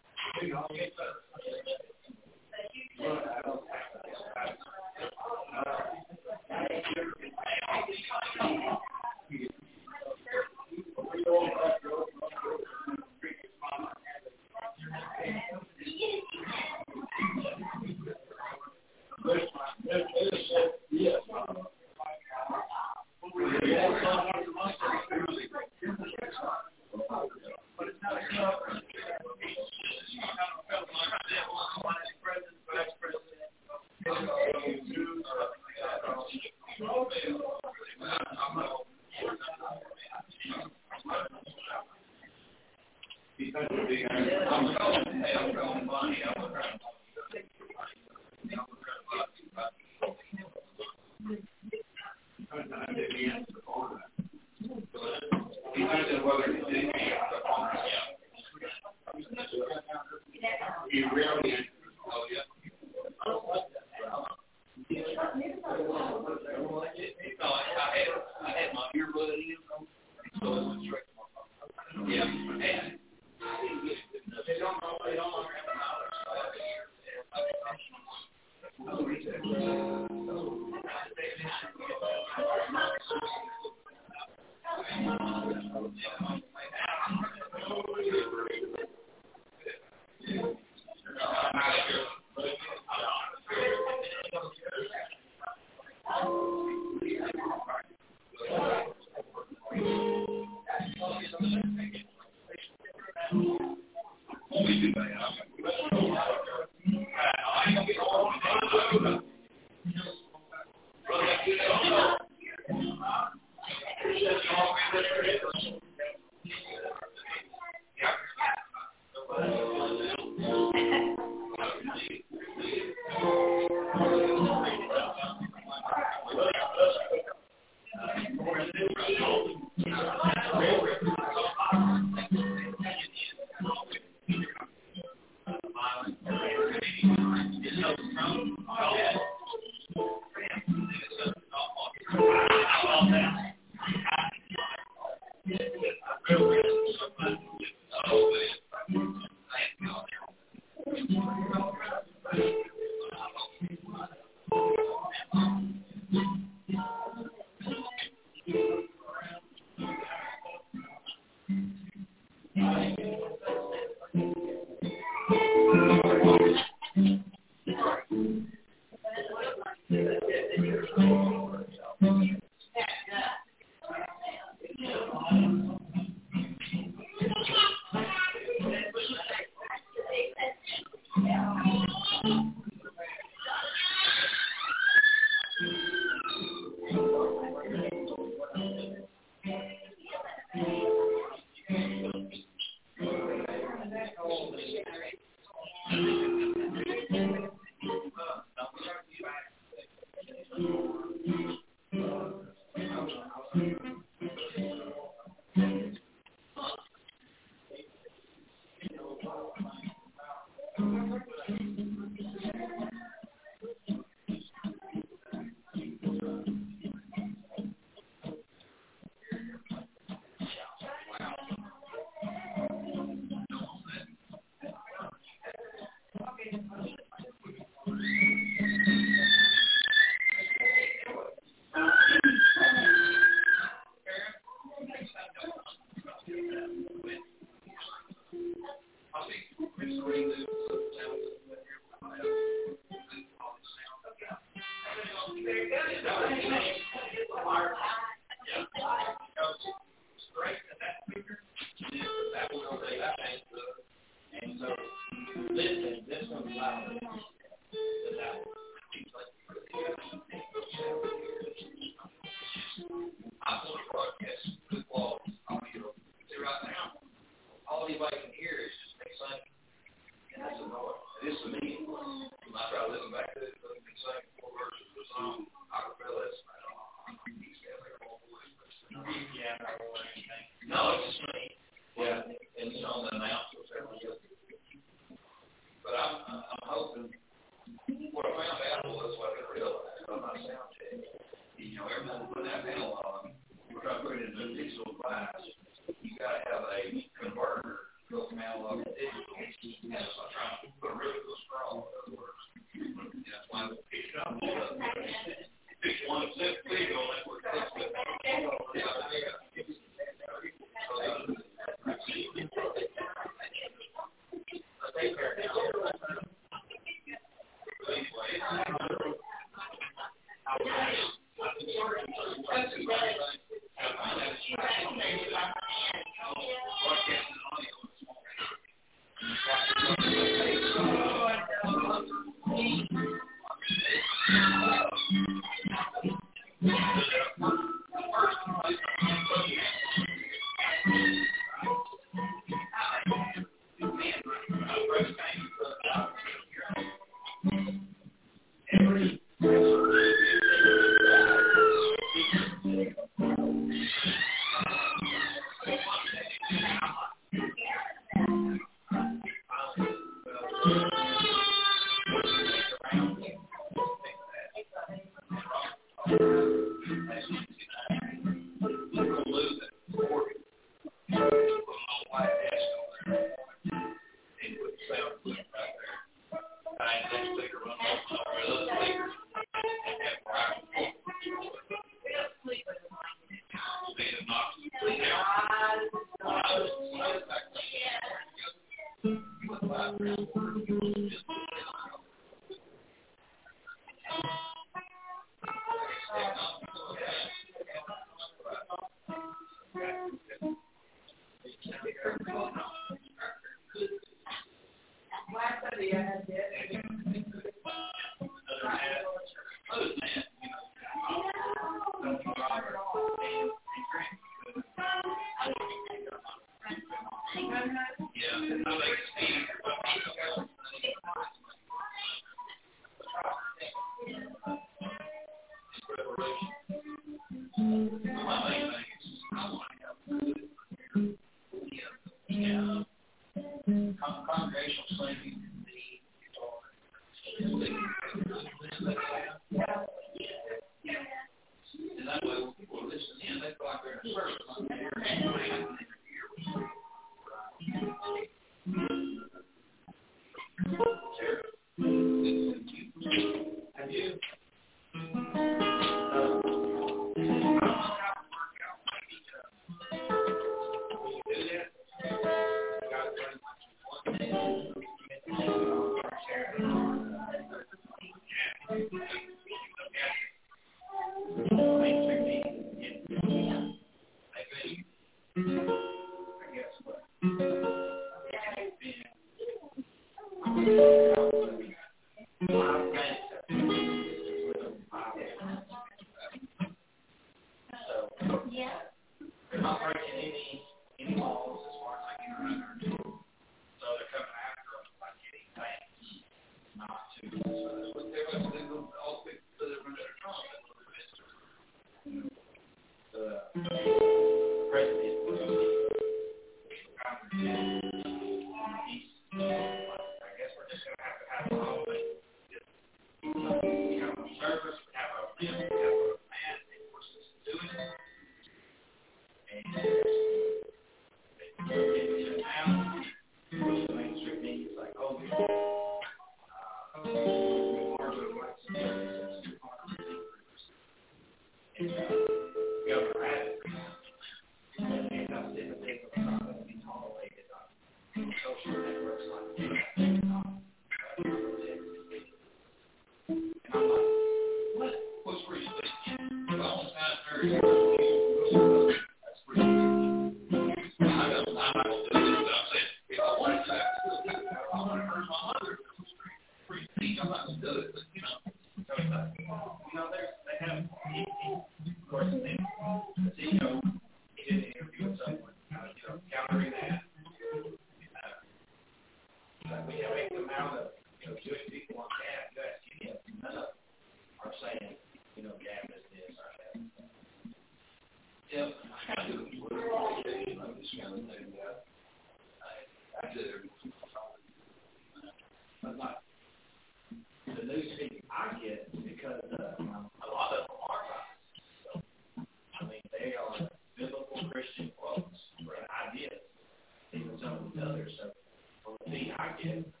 you.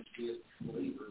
And uh, well, I'm